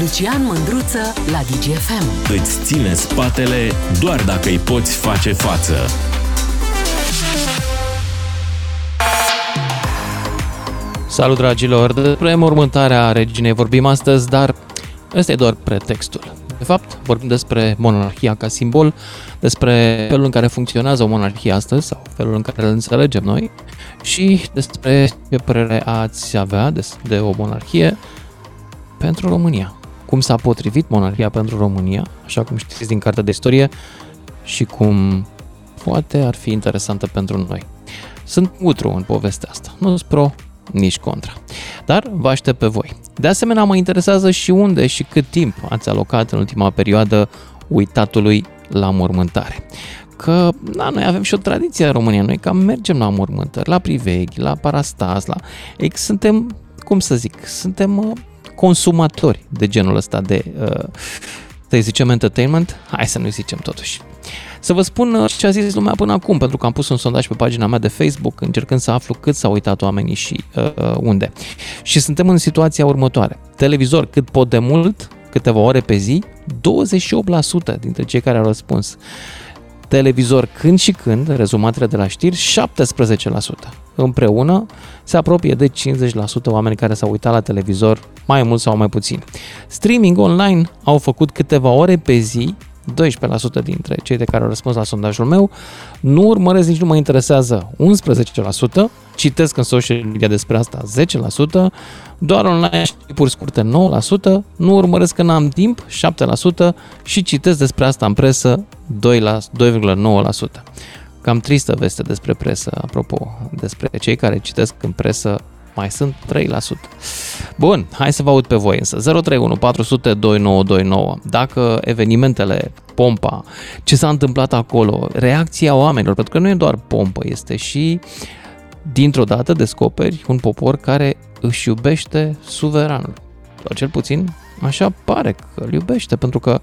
Lucian Mândruță la DGFM. Îți ține spatele doar dacă îi poți face față. Salut dragilor! Despre mormântarea reginei vorbim astăzi, dar ăsta e doar pretextul. De fapt, vorbim despre monarhia ca simbol, despre felul în care funcționează o monarhie astăzi sau felul în care îl înțelegem noi și despre ce părere ați avea de, de o monarhie pentru România. Cum s-a potrivit monarhia pentru România, așa cum știți din cartea de istorie și cum poate ar fi interesantă pentru noi. Sunt utru în povestea asta, nu sunt pro, nici contra. Dar vă aștept pe voi. De asemenea, mă interesează și unde și cât timp ați alocat în ultima perioadă uitatului la mormântare. Că da, noi avem și o tradiție în România, noi cam mergem la mormântări, la priveghi, la parastas, la... Ei, suntem, cum să zic, suntem uh, consumatori de genul ăsta de, uh, să zicem, entertainment. Hai să nu zicem totuși. Să vă spun uh, ce a zis lumea până acum, pentru că am pus un sondaj pe pagina mea de Facebook încercând să aflu cât s-au uitat oamenii și uh, uh unde. Și suntem în situația următoare. Televizor cât pot de mult, câteva ore pe zi, 28% dintre cei care au răspuns. Televizor când și când, rezumatele de la știri, 17%. Împreună se apropie de 50% oameni care s-au uitat la televizor mai mult sau mai puțin. Streaming online au făcut câteva ore pe zi 12% dintre cei de care au răspuns la sondajul meu, nu urmăresc, nici nu mă interesează 11%, citesc în social media despre asta 10%, doar online și tipuri scurte 9%, nu urmăresc că n-am timp 7% și citesc despre asta în presă 2,9%. Cam tristă veste despre presă, apropo, despre cei care citesc în presă mai sunt 3%. Bun, hai să vă aud pe voi însă. 031 400 2929. Dacă evenimentele, pompa, ce s-a întâmplat acolo, reacția oamenilor, pentru că nu e doar pompă, este și dintr-o dată descoperi un popor care își iubește suveranul. Sau cel puțin așa pare că îl iubește, pentru că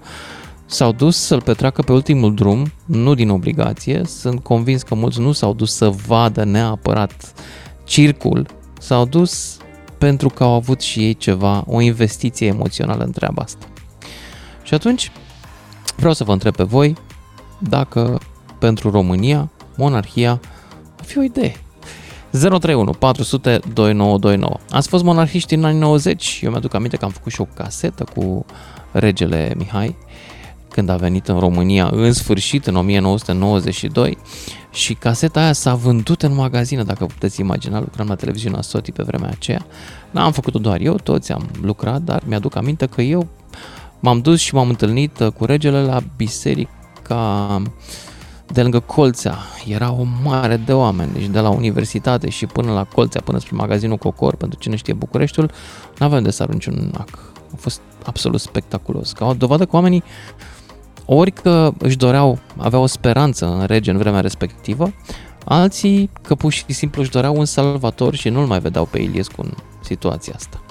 s-au dus să-l petreacă pe ultimul drum, nu din obligație, sunt convins că mulți nu s-au dus să vadă neapărat circul s-au dus pentru că au avut și ei ceva, o investiție emoțională în treaba asta. Și atunci vreau să vă întreb pe voi dacă pentru România monarhia ar fi o idee. 031 400 2929. Ați fost monarhiști în anii 90. Eu mi-aduc aminte că am făcut și o casetă cu regele Mihai când a venit în România în sfârșit în 1992 și caseta aia s-a vândut în magazină, dacă puteți imagina, lucram la televiziunea Soti pe vremea aceea. N-am făcut-o doar eu, toți am lucrat, dar mi-aduc aminte că eu m-am dus și m-am întâlnit uh, cu regele la biserica de lângă Colțea. Era o mare de oameni, deci de la universitate și până la Colțea, până spre magazinul Cocor, pentru cine știe Bucureștiul, nu aveam de să arunci un ac. A fost absolut spectaculos. Ca o dovadă că oamenii ori că își doreau, aveau o speranță în rege în vremea respectivă, alții că pur și simplu își doreau un salvator și nu-l mai vedeau pe Iliescu în situația asta.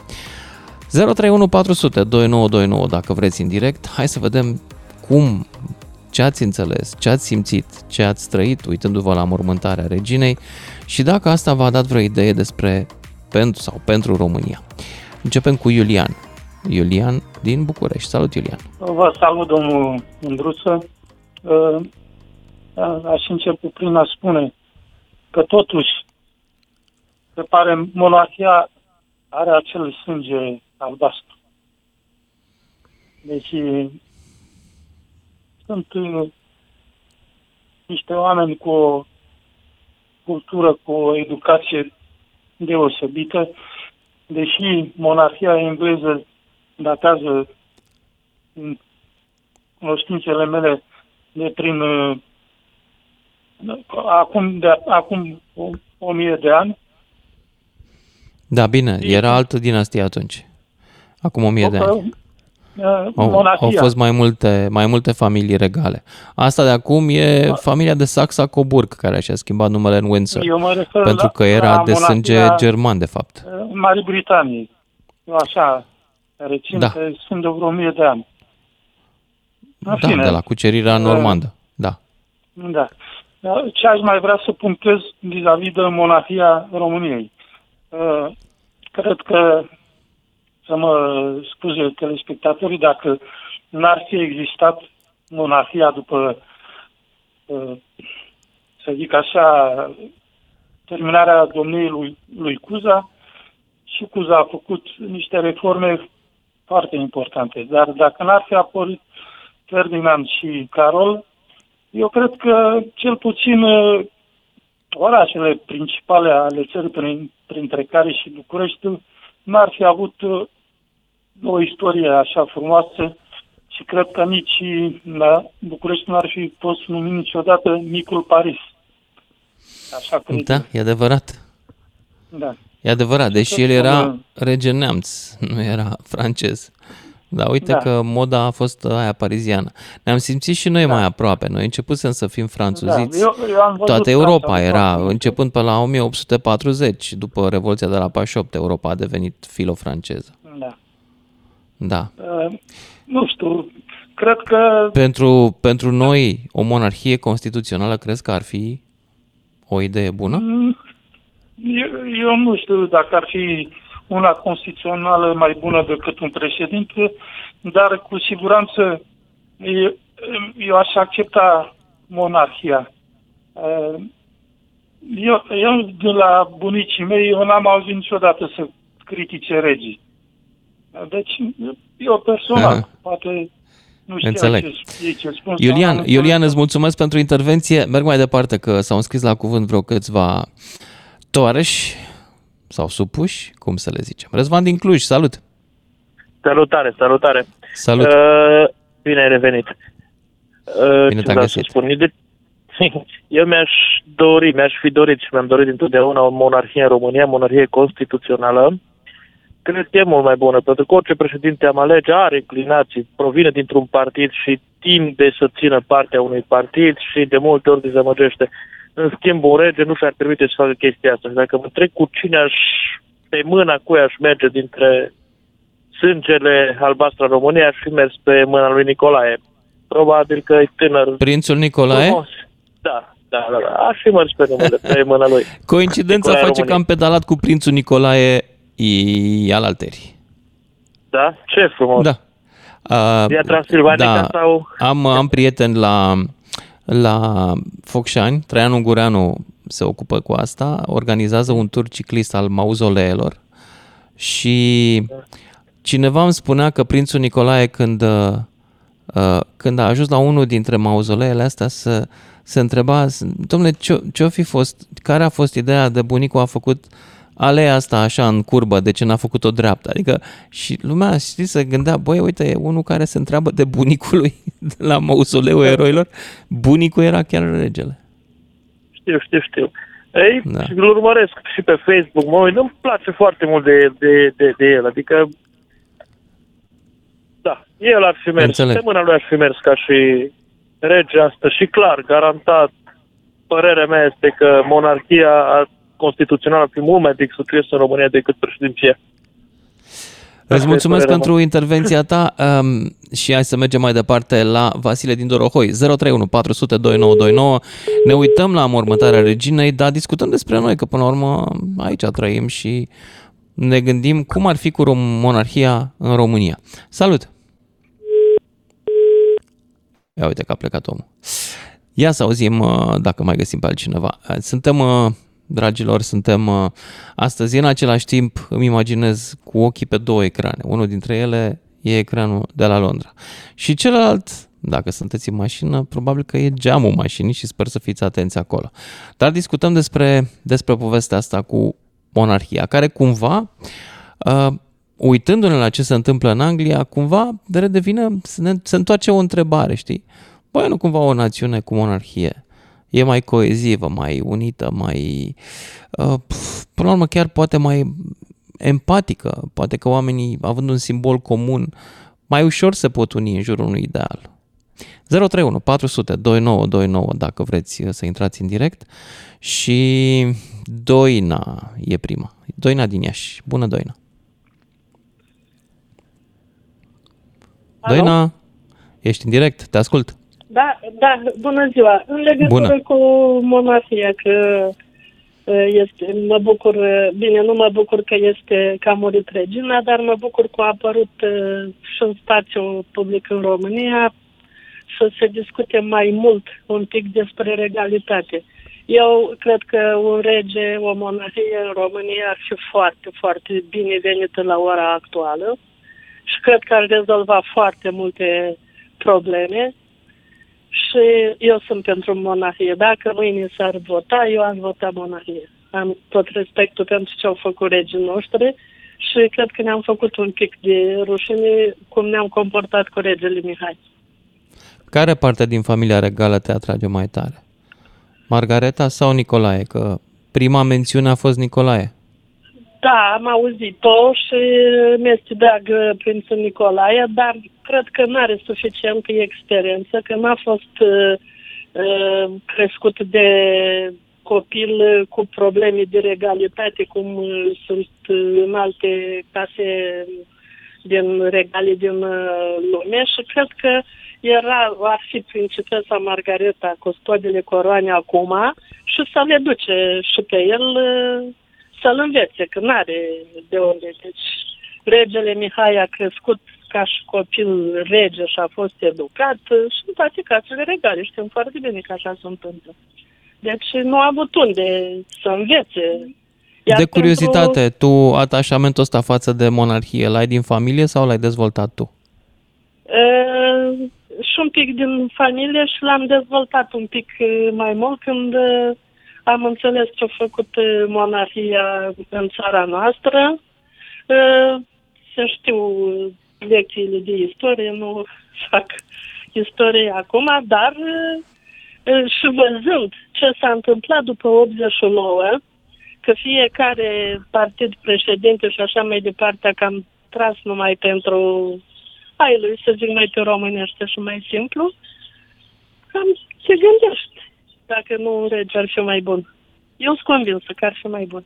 031 400 2929 dacă vreți în direct, hai să vedem cum, ce ați înțeles, ce ați simțit, ce ați trăit uitându-vă la mormântarea reginei și dacă asta v-a dat vreo idee despre pentru sau pentru România. Începem cu Iulian. Iulian din București. Salut, Iulian! Vă salut, domnul Mândruță. Uh, aș începe prin a spune că totuși se pare monarhia are acel sânge albastru. Deci sunt uh, niște oameni cu o cultură, cu o educație deosebită, deși monarhia engleză datează în cunoștințele mele de prin uh, acum, de, acum o, o mie de ani. Da, bine, era altă dinastie atunci. Acum o mie de ani. Uh, au, au fost mai multe, mai multe familii regale. Asta de acum e da. familia de Saxa-Coburg, care și-a schimbat numele în Windsor. Eu mă refer pentru la, că era de sânge german, de fapt. Marii Britanii. Așa, care țin da. că sunt de vreo mie de ani. În da, fine, de la cucerirea uh, normandă, da. Da. Ce aș mai vrea să punctez vis-a-vis de monarhia României? Uh, cred că să mă scuze telespectatorii dacă n-ar fi existat monarhia după, uh, să zic așa, terminarea domniei lui, lui Cuza și Cuza a făcut niște reforme foarte importante. Dar dacă n-ar fi apărut Ferdinand și Carol, eu cred că cel puțin uh, orașele principale ale țării, prin, printre care și București, n-ar fi avut uh, o istorie așa frumoasă și cred că nici la București nu ar fi fost numit niciodată micul Paris. Așa cred. Da, e adevărat. Da. E adevărat, deși el era rege neamț, nu era francez. Da, uite da. că moda a fost aia pariziană. Ne-am simțit și noi da. mai aproape. Noi începusem să fim franțuziți. Da. Eu, eu am Toată Europa era, începând pe la 1840, după Revoluția de la 48, Europa a devenit filo-franceză. Da. Da. Uh, nu știu, cred că... Pentru, pentru noi, o monarhie constituțională, crezi că ar fi o idee bună? Mm, eu, eu nu știu dacă ar fi una constituțională mai bună decât un președinte, dar cu siguranță eu, eu aș accepta monarhia. Uh, eu, eu, de la bunicii mei, eu n-am auzit niciodată să critique regii. Deci, eu personal, Aha. poate nu știu Înțeleg. ce, ce spun. Iulian, Iulian, îți mulțumesc pentru intervenție. Merg mai departe, că s-au înscris la cuvânt vreo câțiva toarăși sau supuși, cum să le zicem. Răzvan din Cluj, salut! Salutare, salutare! Salut! Uh, bine ai revenit! Uh, bine te-am găsit! Spun? De... Eu mi-aș dori, mi-aș fi dorit și mi-am dorit întotdeauna o monarhie în România, monarhie constituțională. Cred că e mult mai bună, pentru că orice președinte am alege are inclinații, provine dintr-un partid și tinde să țină partea unui partid și de multe ori dezamăgește. În schimb, un rege nu și-ar permite să facă chestia asta. Și dacă mă trec cu cine aș, pe mâna cui aș merge dintre sângele albastru în România, aș fi mers pe mâna lui Nicolae. Probabil că e tânăr. Prințul Nicolae? Frumos. Da, da, da, da. Aș fi mers pe numele, pe mâna lui. Coincidența Nicolae face România. că am pedalat cu prințul Nicolae e al alteri. Da? Ce frumos. Da. Uh, Via Transilvanica da. sau... Am, am prieten la la Focșani, Traian Ungureanu se ocupă cu asta, organizează un tur ciclist al mauzoleelor și cineva îmi spunea că prințul Nicolae când, uh, când a ajuns la unul dintre mauzoleele astea să se întreba, domnule, ce, ce fi fost, care a fost ideea de bunicul a făcut uh, aleea asta așa în curbă, de ce n-a făcut-o dreaptă. Adică și lumea, știi, să gândea, băi, uite, e unul care se întreabă de bunicul lui de la mausoleul eroilor. Bunicul era chiar regele. Știu, știu, știu. Ei, da. îl urmăresc și pe Facebook, mă uit, nu-mi place foarte mult de, de, de, de el, adică da, el ar fi mers, Înțeleg. pe mâna lui ar fi mers ca și rege asta și clar, garantat, părerea mea este că monarhia ar constituțional ar fi mult mai de succes în România decât președinția. Îți mulțumesc pentru mea. intervenția ta um, și hai să mergem mai departe la Vasile din Dorohoi. 031 400 2929. Ne uităm la mormântarea reginei, dar discutăm despre noi, că până la urmă aici trăim și ne gândim cum ar fi cu monarhia în România. Salut! Ia uite că a plecat omul. Ia să auzim uh, dacă mai găsim pe altcineva. Suntem uh, dragilor, suntem uh, astăzi în același timp, îmi imaginez, cu ochii pe două ecrane. Unul dintre ele e ecranul de la Londra. Și celălalt, dacă sunteți în mașină, probabil că e geamul mașinii și sper să fiți atenți acolo. Dar discutăm despre, despre povestea asta cu monarhia, care cumva, uh, uitându-ne la ce se întâmplă în Anglia, cumva redevine, se, ne, se întoarce o întrebare, știi? Băi, nu cumva o națiune cu monarhie e mai coezivă, mai unită, mai, uh, până la urmă chiar poate mai empatică, poate că oamenii, având un simbol comun, mai ușor se pot uni în jurul unui ideal. 031 400 2929 dacă vreți să intrați în direct și Doina e prima. Doina din Iași. Bună, Doina! Alo? Doina, ești în direct, te ascult. Da, da, bună ziua. În legătură Bună. cu monarhia, că Este, mă bucur, bine, nu mă bucur că este că a murit regina, dar mă bucur că a apărut și în spațiu public în România să se discute mai mult un pic despre regalitate. Eu cred că un rege, o monarhie în România ar fi foarte, foarte binevenită la ora actuală și cred că ar rezolva foarte multe probleme și eu sunt pentru monarhie. Dacă mâine s-ar vota, eu am votat monarhie. Am tot respectul pentru ce au făcut regii noștri și cred că ne-am făcut un pic de rușine cum ne-am comportat cu regele Mihai. Care parte din familia regală te atrage mai tare? Margareta sau Nicolae? Că prima mențiune a fost Nicolae. Da, am auzit-o și mi-este drag prințul Nicolae, dar cred că nu are suficientă experiență, că n-a fost uh, uh, crescut de copil cu probleme de regalitate, cum uh, sunt în alte case din regale din uh, lume și cred că era, ar fi principesa Margareta custodile coroane acum și să le duce și pe el uh, să-l învețe, că nu are de unde. Deci regele Mihai a crescut ca și copil rege și a fost educat și în toate casele regale. Știm foarte bine că așa se întâmplă. Deci nu a avut unde să învețe. Iar de curiozitate, pentru... tu atașamentul ăsta față de monarhie, l-ai din familie sau l-ai dezvoltat tu? Uh, și un pic din familie și l-am dezvoltat un pic mai mult când am înțeles ce a făcut monarhia în țara noastră. Să știu lecțiile de istorie, nu fac istorie acum, dar și văzând ce s-a întâmplat după 89, că fiecare partid președinte și așa mai departe a cam tras numai pentru ai lui, să zic mai pe românește și mai simplu, cam se gândește dacă nu un rege ar fi mai bun. Eu sunt convinsă că ar fi mai bun.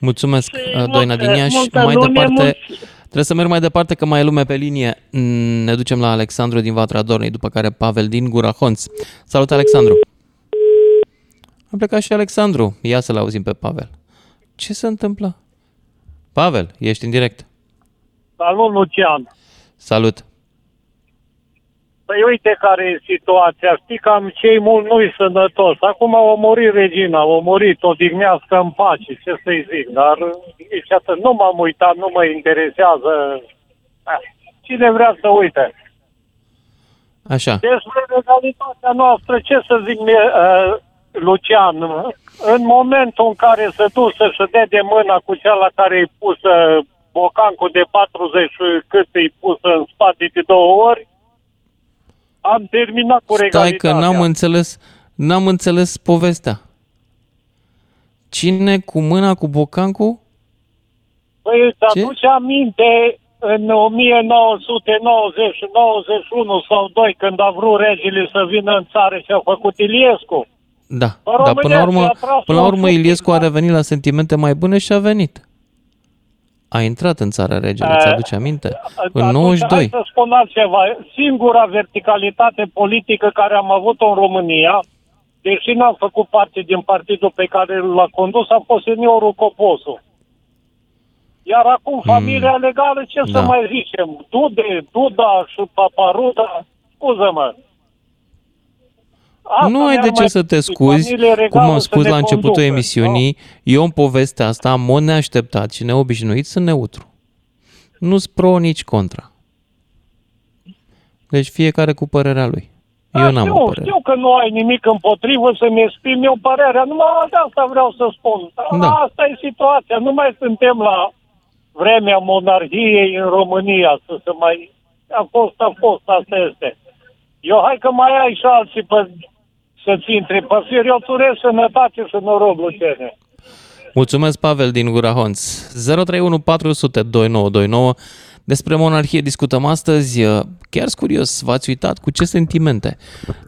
Mulțumesc, și Doina din Iași. Mai lume, departe, mulți... trebuie să merg mai departe că mai e lume pe linie. Ne ducem la Alexandru din Vatra Dornei, după care Pavel din Gura Honț. Salut, Alexandru! A plecat și Alexandru. Ia să-l auzim pe Pavel. Ce se întâmplă? Pavel, ești în direct. Salut, Lucian. Salut. Păi uite care e situația. Știi că am cei mult nu-i sănătos. Acum au murit regina, au murit, o dignească în pace, ce să-i zic. Dar nici atât, nu m-am uitat, nu mă interesează. Cine vrea să uite? Așa. Despre legalitatea noastră, ce să zic mie, uh, Lucian, în momentul în care se duce să se dea de mâna cu cea la care e pusă bocancul de 40 cât e pusă în spate de două ori, am terminat cu regalitatea. Stai că n-am înțeles, n-am înțeles povestea. Cine cu mâna cu bocancul? Păi îți aduce aminte în 1990-91 sau 2 când a vrut regele să vină în țară și a făcut Iliescu. Da, dar până la urmă, până la urmă Iliescu a revenit la sentimente mai bune și a venit. A intrat în țară regele, uh, ți-aduce aminte? În 92. Hai să spun altceva. Singura verticalitate politică care am avut-o în România, deși n-am făcut parte din partidul pe care l-a condus, a fost seniorul Coposu. Iar acum hmm. familia mm. legală, ce da. să mai zicem? Dude, Duda și Paparuda, scuză-mă. Asta nu ai de ce să te scuzi, cum am spus la începutul conducă, emisiunii, da? eu în povestea asta, în mod neașteptat și neobișnuit, sunt neutru. Nu-s pro, nici contra. Deci fiecare cu părerea lui. Eu da, n-am știu, o părere. Știu că nu ai nimic împotrivă să-mi exprim eu părerea, numai de asta vreau să spun. Da. Asta e situația, nu mai suntem la vremea monarhiei în România, să se mai... A fost, a fost, asta este. Eu hai că mai ai și alții pe să-ți intre pe fir. Eu turez sănătate și noroc, Luciene. Mulțumesc, Pavel din Gura Honț. 031 400 2929. Despre monarhie discutăm astăzi. Chiar curios, v-ați uitat cu ce sentimente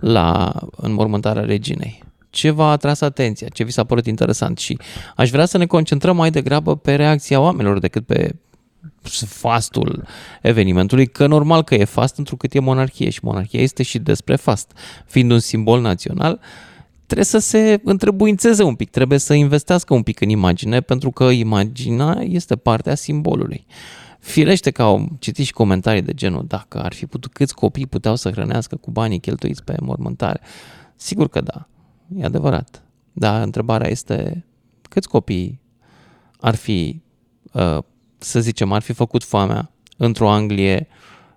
la înmormântarea reginei? Ce v-a atras atenția? Ce vi s-a părut interesant? Și aș vrea să ne concentrăm mai degrabă pe reacția oamenilor decât pe fastul evenimentului, că normal că e fast întrucât e monarhie și monarhia este și despre fast. Fiind un simbol național, trebuie să se întrebuințeze un pic, trebuie să investească un pic în imagine, pentru că imaginea este partea simbolului. Firește că au citit și comentarii de genul dacă ar fi putut, câți copii puteau să hrănească cu banii cheltuiți pe mormântare. Sigur că da, e adevărat. Dar întrebarea este câți copii ar fi, uh, să zicem, ar fi făcut foamea într-o Anglie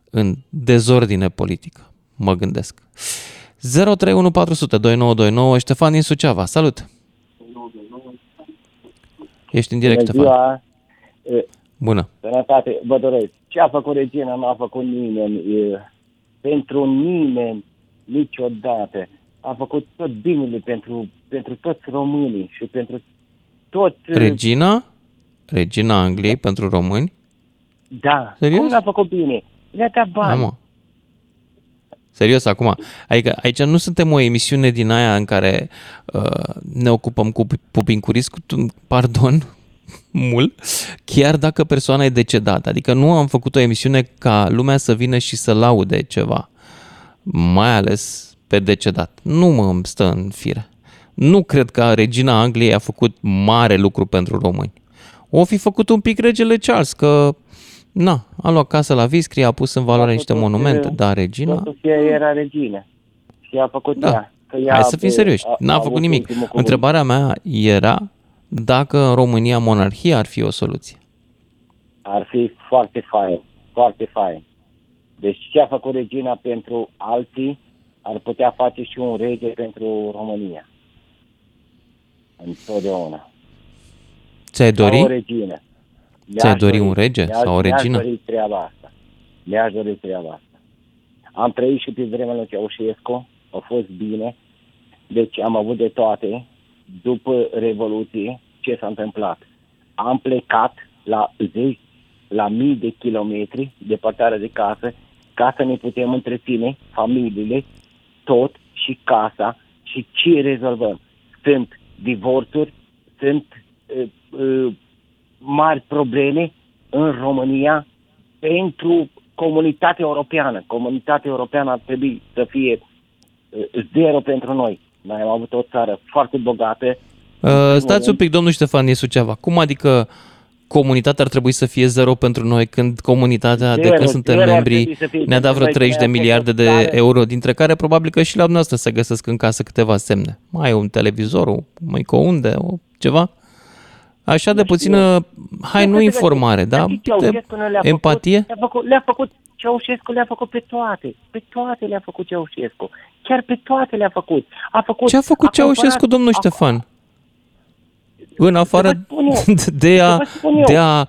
în dezordine politică, mă gândesc. 031402929 Ștefan din Suceava, salut! Ești în direct, Bună Ștefan. Bună! Sănătate, vă doresc. Ce a făcut regina nu a făcut nimeni. E, pentru nimeni, niciodată. A făcut tot binele pentru, pentru toți românii și pentru tot... Regina? Regina Angliei pentru români? Da. Serios? Cum a făcut bine? Le-a dat bani. Da, Serios, acum. Adică aici nu suntem o emisiune din aia în care uh, ne ocupăm cu pupincurisc, pardon, mult, chiar dacă persoana e decedată. Adică nu am făcut o emisiune ca lumea să vină și să laude ceva, mai ales pe decedat. Nu mă stă în fire. Nu cred că regina Angliei a făcut mare lucru pentru români. O fi făcut un pic regele Charles, că na, a luat casă la Viscri, a pus în valoare niște monumente, dar regina... Totuși era regină și a făcut da. ea. Că ea Hai să fim serioși, n-a făcut nimic. Întrebarea mea era dacă în România monarhia ar fi o soluție. Ar fi foarte fain, foarte fain. Deci ce a făcut regina pentru alții, ar putea face și un rege pentru România. Întotdeauna. Ți-ai dori? o regină. Ți-ai dori un rege sau o regină? Mi-aș dori treaba asta. Mi-aș dori treaba asta. Am trăit și pe vremea lui Ceaușescu, a fost bine, deci am avut de toate. După Revoluție, ce s-a întâmplat? Am plecat la zeci, la mii de kilometri departare de casă, ca să ne putem întreține familiile, tot și casa și ce rezolvăm. Sunt divorțuri, sunt uh, uh, mari probleme în România pentru comunitatea europeană. Comunitatea europeană ar trebui să fie uh, zero pentru noi. Noi am avut o țară foarte bogată. Uh, stați un pic, domnul Ștefan Suceava. Cum adică comunitatea ar trebui să fie zero pentru noi când comunitatea zero, de când suntem membri ne-a dat vreo 30 de miliarde de euro, dintre care probabil că și la dumneavoastră se găsesc în casă câteva semne. Mai un televizor, o microunde, o ceva? Așa de puțină, hai, nu informare, da? Empatie? Le-a făcut, le-a făcut Ceaușescu le-a făcut pe toate. Pe toate le-a făcut Ceaușescu. Chiar pe toate le-a făcut. A făcut Ce a făcut a Ceaușescu, domnul a, Ștefan? În afară de a, de a,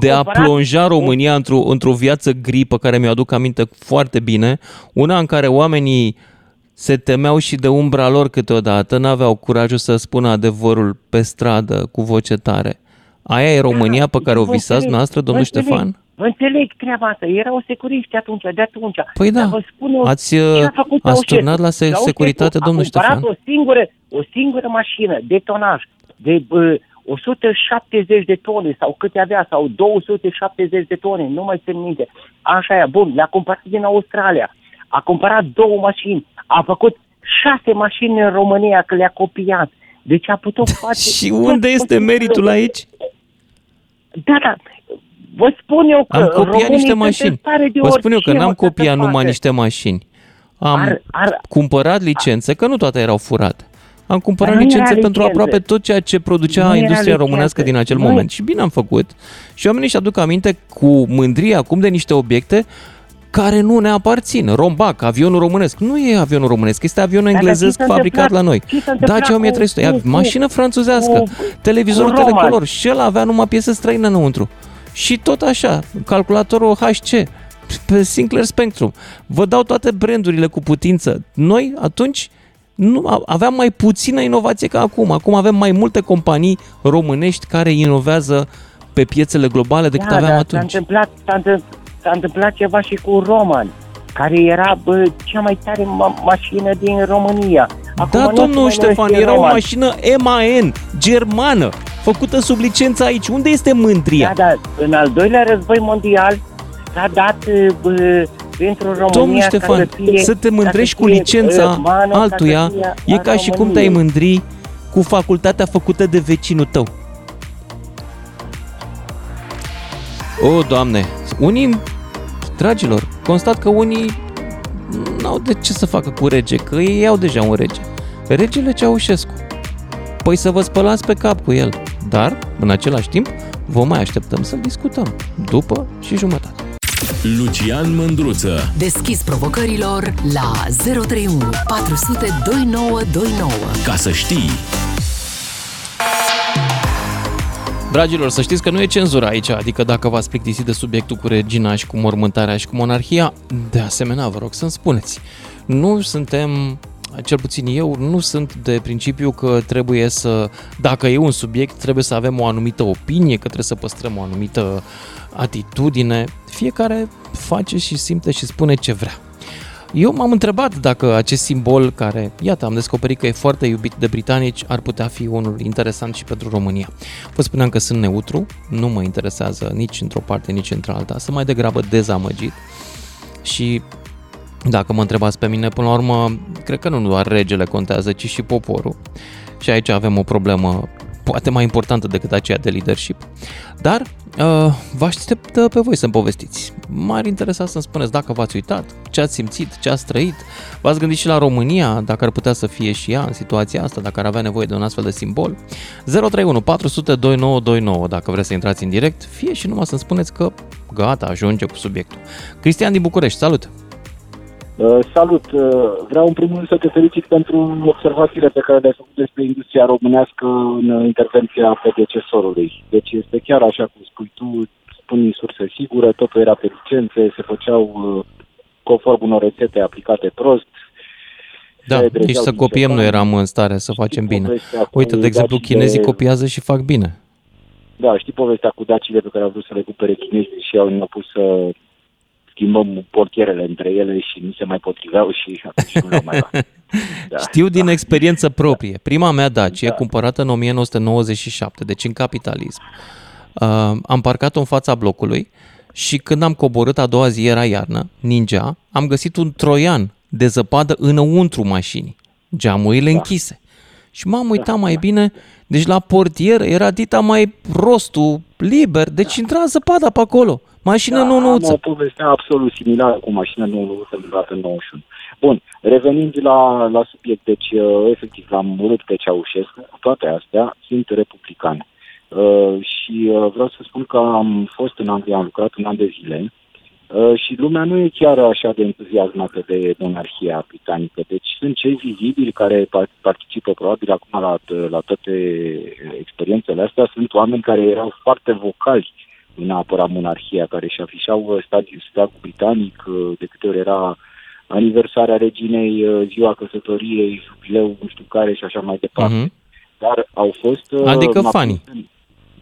de a plonja România într-o, într-o viață gri pe care mi-o aduc aminte foarte bine, una în care oamenii uh, se temeau și de umbra lor câteodată, n-aveau curajul să spună adevărul pe stradă cu voce tare. Aia e România pe care o visați noastră, domnul vă Ștefan? Vă înțeleg treaba asta, erau securiști atunci, de atunci. Păi da, vă spun ați, uh, ați turnat la securitate, domnul Ștefan? o singură, o singură mașină de tonaj, de uh, 170 de tone sau câte avea, sau 270 de tone, nu mai țin minte. Așa e, bun, le-a cumpărat din Australia a cumpărat două mașini, a făcut șase mașini în România, că le-a copiat. Deci a putut face... Și unde este meritul aici? Da, da. Vă spun eu că Am copiat niște mașini. Vă spun eu că n-am copiat numai niște mașini. Am ar, ar, cumpărat licențe, că nu toate erau furate. Am cumpărat licențe pentru aproape tot ceea ce producea nu industria românească din acel nu. moment. Și bine am făcut. Și oamenii își aduc aminte cu mândrie acum de niște obiecte care nu ne aparțin. Rombac, avionul românesc. Nu e avionul românesc, este avionul englezesc fabricat la noi. Dacia 1300, e mașină franțuzească, cu, televizorul cu telecolor și el avea numai piese străine înăuntru. Și tot așa, calculatorul HC, pe Sinclair Spectrum. Vă dau toate brandurile cu putință. Noi atunci nu, aveam mai puțină inovație ca acum. Acum avem mai multe companii românești care inovează pe piețele globale decât da, aveam da, atunci. S-a întâmplat, s-a întâmplat, s-a întâmplat ceva și cu Roman, care era bă, cea mai tare ma- mașină din România. Acum da, domnul Ștefan, era Roman. o mașină MAN, germană, făcută sub licență aici. Unde este mândria? Da, da, în al doilea război mondial s-a dat bă, pentru România Domnul Ștefan, fie, să te mândrești cu licența altuia e ca și cum te-ai mândri cu facultatea făcută de vecinul tău. O, Doamne, unii, dragilor, constat că unii n-au de ce să facă cu rege, că ei au deja un rege. Regele Ceaușescu. Păi să vă spălați pe cap cu el. Dar, în același timp, vă mai așteptăm să-l discutăm. După și jumătate. Lucian Mândruță Deschis provocărilor la 031 400 2929 Ca să știi Dragilor, să știți că nu e cenzură aici, adică dacă v-ați plictisit de subiectul cu regina și cu mormântarea și cu monarhia, de asemenea vă rog să-mi spuneți. Nu suntem cel puțin eu, nu sunt de principiu că trebuie să, dacă e un subiect, trebuie să avem o anumită opinie, că trebuie să păstrăm o anumită atitudine. Fiecare face și simte și spune ce vrea. Eu m-am întrebat dacă acest simbol care, iată, am descoperit că e foarte iubit de britanici, ar putea fi unul interesant și pentru România. Vă spuneam că sunt neutru, nu mă interesează nici într-o parte, nici într-alta, sunt mai degrabă dezamăgit și dacă mă întrebați pe mine, până la urmă, cred că nu doar regele contează, ci și poporul. Și aici avem o problemă poate mai importantă decât aceea de leadership. Dar uh, vă aștept pe voi să-mi povestiți. M-ar interesa să-mi spuneți dacă v-ați uitat, ce ați simțit, ce ați trăit. V-ați gândit și la România, dacă ar putea să fie și ea în situația asta, dacă ar avea nevoie de un astfel de simbol. 031 400 2929 dacă vreți să intrați în direct, fie și numai să-mi spuneți că gata, ajunge cu subiectul. Cristian din București, salut! Uh, salut! Uh, vreau în primul rând să te felicit pentru observațiile pe care le-ai făcut despre industria românească în intervenția predecesorului. Deci este chiar așa cum spui tu, spuni surse sigură, totul era pe licențe, se făceau uh, conform unor rețete aplicate prost. Da, nici să copiem nu eram în stare să facem bine. Uite, de exemplu, chinezii de... copiază și fac bine. Da, știi povestea cu dacile pe care au vrut să le recupere chinezii și au pus să schimbăm portierele între ele și nu se mai potriveau și atunci nu mai da. Știu din da. experiență proprie. Prima mea Dacia, da. cumpărată în 1997, deci în capitalism, uh, am parcat-o în fața blocului și când am coborât a doua zi, era iarnă, ninja, am găsit un troian de zăpadă înăuntru mașinii, geamurile da. închise. Și m-am uitat da, mai da. bine, deci la portier era dita mai rostul liber, deci da. intra zăpada pe acolo. Mașină da, nouă-nouță. Am o poveste absolut similară cu mașina nouă-nouță în 91. Bun, revenind la, la subiect, deci uh, efectiv l-am urât pe Ceaușescu, cu toate astea sunt republican. Uh, și uh, vreau să spun că am fost în Anglia, am lucrat un an de zile uh, și lumea nu e chiar așa de entuziasmată de monarhia britanică. Deci sunt cei vizibili care participă probabil acum la, la toate experiențele astea, sunt oameni care erau foarte vocali în a apăra monarhia, care își afișau uh, statul britanic, uh, de câte ori era aniversarea reginei, uh, ziua căsătoriei, jubileu, nu știu care și așa mai departe. Uh-huh. Dar au fost... Adică fani.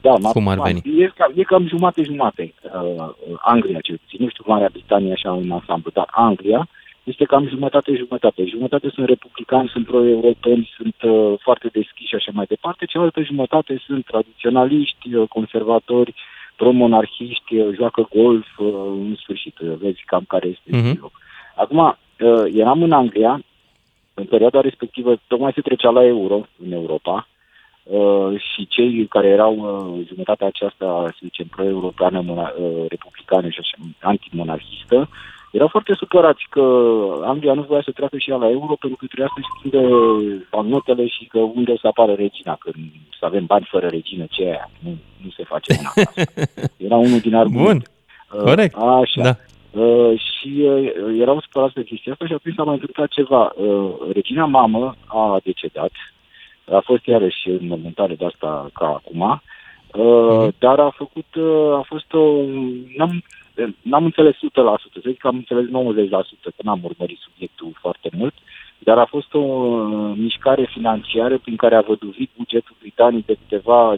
Da, Cum ar veni? E, cam, e cam jumate-jumate uh, Anglia, cel puțin. Nu știu Marea Britanie așa în ansamblu, dar Anglia este cam jumătate-jumătate. Jumătate sunt republicani, sunt pro-europeni, sunt uh, foarte deschiși și așa mai departe. Cealaltă jumătate sunt tradiționaliști, uh, conservatori, pro-monarhiști, uh, joacă golf, uh, în sfârșit, uh, vezi cam care este uh-huh. loc. Acum, eram în Anglia, în perioada respectivă, tocmai se trecea la euro în Europa și cei care erau jumătatea aceasta, să zicem, pro-europeană, republicană și așa, antimonarhistă, erau foarte supărați că Anglia nu voia să treacă și ea la euro pentru că trebuia să schimbe bancnotele și că unde o să apară regina, că să avem bani fără regină, ce aia? Nu, nu se face una asta. Era unul din argumente. Bun, uh, corect. Așa. Da. Uh, și uh, erau supărați pe chestia asta și atunci s-a mai întâmplat ceva. Uh, regina mamă a decedat, a fost iarăși în momentare de asta ca acum, uh, mm. dar a făcut, uh, a fost o, n-am, N-am înțeles 100%, să zic că am înțeles 90%, că n-am urmărit subiectul foarte mult, dar a fost o uh, mișcare financiară prin care a văduvit bugetul britanic de câteva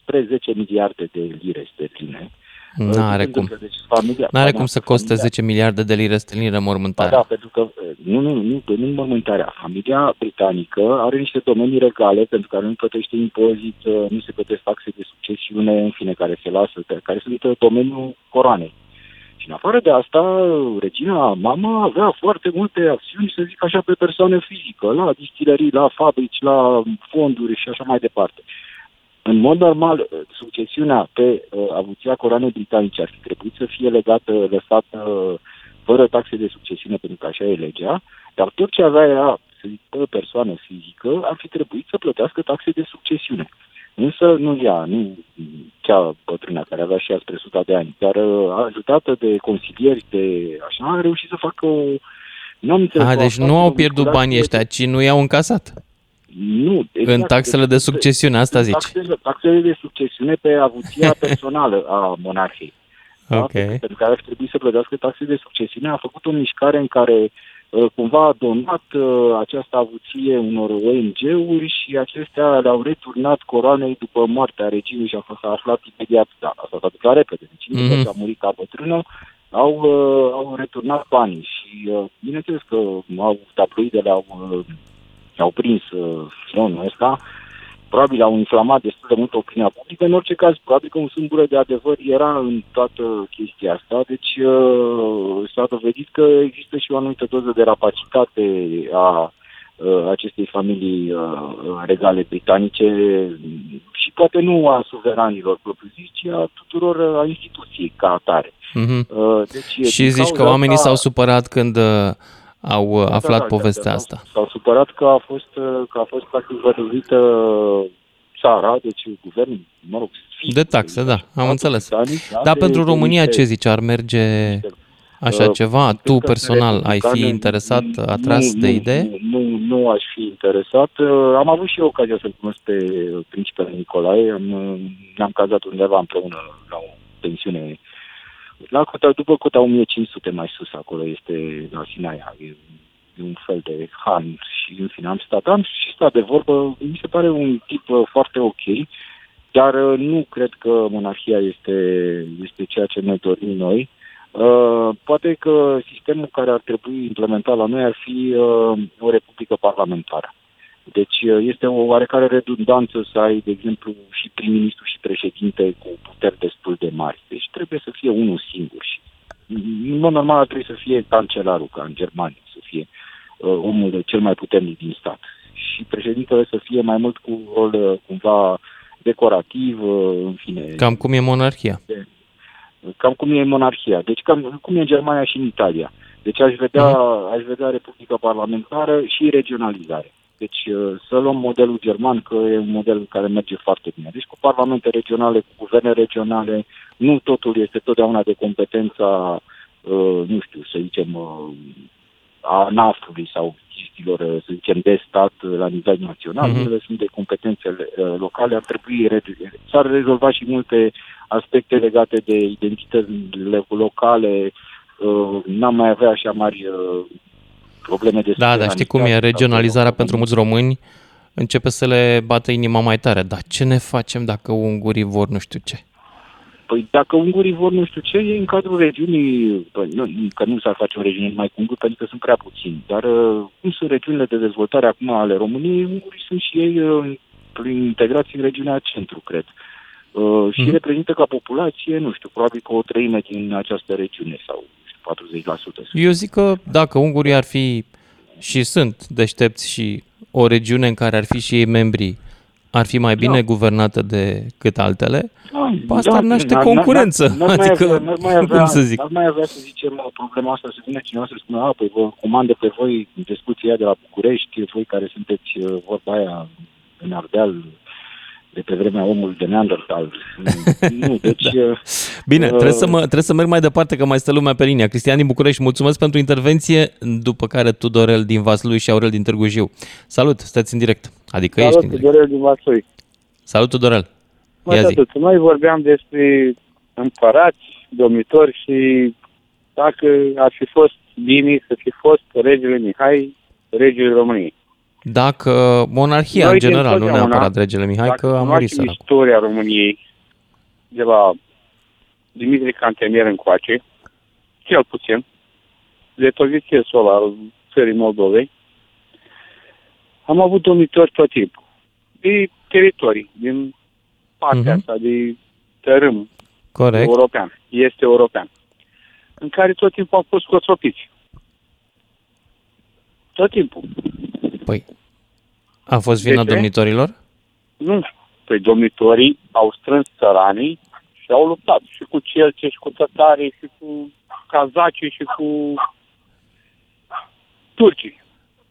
spre 10 miliarde de lire sterline. N-are cum. Deci, familia, N-are cum să coste familia, 10 miliarde de lire sterline mormântarea. Da, pentru că, uh, nu, nu, nu, nu mormântarea. Familia britanică are niște domenii regale pentru care nu plătește impozit, uh, nu se plătesc taxe de succesiune, în fine, care se lasă, care sunt domeniul coroanei. Și în afară de asta, regina, mama avea foarte multe acțiuni, să zic așa, pe persoană fizică, la distilării, la fabrici, la fonduri și așa mai departe. În mod normal, succesiunea pe uh, avuția coroanei britanice ar fi trebuit să fie legată, lăsată fără taxe de succesiune, pentru că așa e legea, dar tot ce avea ea, să zic, pe persoană fizică, ar fi trebuit să plătească taxe de succesiune. Însă nu ea, nu cea bătrână care avea și ea spre suta de ani, dar uh, ajutată de consilieri, de așa, a reușit să facă o... Nu am înțeles. A, deci nu au pierdut banii ăștia, ci nu i-au încasat. Nu. Exact, în taxele de succesiune, asta zici. Taxele, taxele de succesiune pe avuția personală a monarhiei. Ok. Da? Pentru că ar trebui să plătească taxe de succesiune. A făcut o mișcare în care uh, cumva a donat uh, această avuție unor ONG-uri și acestea le-au returnat coroanei după moartea reginului și a fost aflat imediat, da, asta s-a întâmplat repede, deci mm-hmm. ce a murit ca bătrână, au, uh, au returnat banii și uh, bineînțeles că au tabloidele au, uh, au prins uh, filonul ăsta, probabil au inflamat destul de mult opinia publică. În orice caz, probabil că un sâmbure de adevăr era în toată chestia asta, deci uh, s-a dovedit că există și o anumită doză de rapacitate a uh, acestei familii uh, regale britanice și poate nu a suveranilor propriu-zis, ci a tuturor uh, a instituției ca atare. Mm-hmm. Uh, deci, și zici că oamenii asta... s-au supărat când uh, au uh, da, aflat da, da, povestea da, da, asta. S-au supărat că a fost, uh, că a fost practic văduvită țara, deci guvernul, mă rog, de taxe, da, am înțeles. da, Dar pentru România ce zici? Ar merge așa uh, ceva? Tu personal ai fi interesat, atras nu, de idee? Nu, nu, nu aș fi interesat. Am avut și eu ocazia să-l cunosc pe principele Nicolae. Am, ne-am cazat undeva împreună la o pensiune la cota, după cota 1500 mai sus, acolo este la Sinaia, e, e un fel de han și în fine am stat, am și stat de vorbă, mi se pare un tip uh, foarte ok, dar uh, nu cred că monarhia este, este ceea ce ne dorim noi. Uh, poate că sistemul care ar trebui implementat la noi ar fi uh, o republică parlamentară. Deci uh, este o oarecare redundanță să ai, de exemplu, și prim-ministru și președinte cu puteri destul de mari. Deci trebuie să fie unul singur și în mod normal trebuie să fie cancelarul, ca în Germania, să fie uh, omul cel mai puternic din stat. Și președintele să fie mai mult cu rol uh, cumva decorativ, uh, în fine. Cam cum e monarhia. De, cam cum e monarhia. Deci cam cum e în Germania și în Italia. Deci aș vedea, uh-huh. aș vedea Republica Parlamentară și regionalizare. Deci uh, să luăm modelul german, că e un model care merge foarte bine. Deci cu parlamente regionale, cu guverne regionale, nu totul este totdeauna de competența, uh, nu știu, să zicem, uh, a NAF-ului sau chestiilor, să zicem, de stat la nivel național, mm-hmm. ele sunt de competențele locale, ar trebui, s-ar rezolva și multe aspecte legate de identitățile locale, n-am mai avea așa mari probleme de Da, dar știi cum e, regionalizarea pentru mulți români începe să le bată inima mai tare. Dar ce ne facem dacă ungurii vor nu știu ce? Păi dacă ungurii vor nu știu ce, e în cadrul regiunii, păi, nu, că nu s-ar face o regiune mai cu unguri, pentru că sunt prea puțini, dar uh, cum sunt regiunile de dezvoltare acum ale României, ungurii sunt și ei uh, prin integrație în regiunea centru, cred. Uh, și mm-hmm. reprezintă ca populație, nu știu, probabil că o treime din această regiune sau 40%. Eu zic că dacă ungurii ar fi și sunt deștepți și o regiune în care ar fi și ei membri ar fi mai bine da. guvernată decât altele, da, asta da, ar naște n-ar, concurență. N-ar, n-ar adică, avea, n-ar mai avea, cum să zic? N-ar mai avea, să zicem, problema asta, să vină cineva să spună, a, păi vă comandă pe voi discuția de la București, voi care sunteți uh, vorba aia în Ardeal, de pe vremea omului de Neandertal. nu, deci... da. Uh, Bine, uh, trebuie, să mă, trebuie să merg mai departe, că mai stă lumea pe linia. Cristian din București, mulțumesc pentru intervenție, după care Tudorel din Vaslui și Aurel din Târgu Jiu. Salut, stați în direct. Adică Salut, ești în direct. Tudorel din Vaslui. Salut, Tudorel. Mai atât. Noi vorbeam despre împărați, domnitori și dacă ar fi fost bine să fi fost regele Mihai, regele României. Dacă monarhia Noi în general, nu neapărat regele Mihai, că a murit săracul. istoria României de la Dimitri Cantemier încoace, cel puțin, de pozițiesul ăla al țării Moldovei, am avut domnitori tot timpul. De teritorii, din partea uh-huh. asta de tărâm Corect. european. Este european. în care tot timpul au fost cotropiți. Tot timpul. Păi, a fost vina domnitorilor? Nu. Păi domnitorii au strâns țăranii și au luptat și cu celce, și cu tătarii, și cu cazacii, și cu turcii.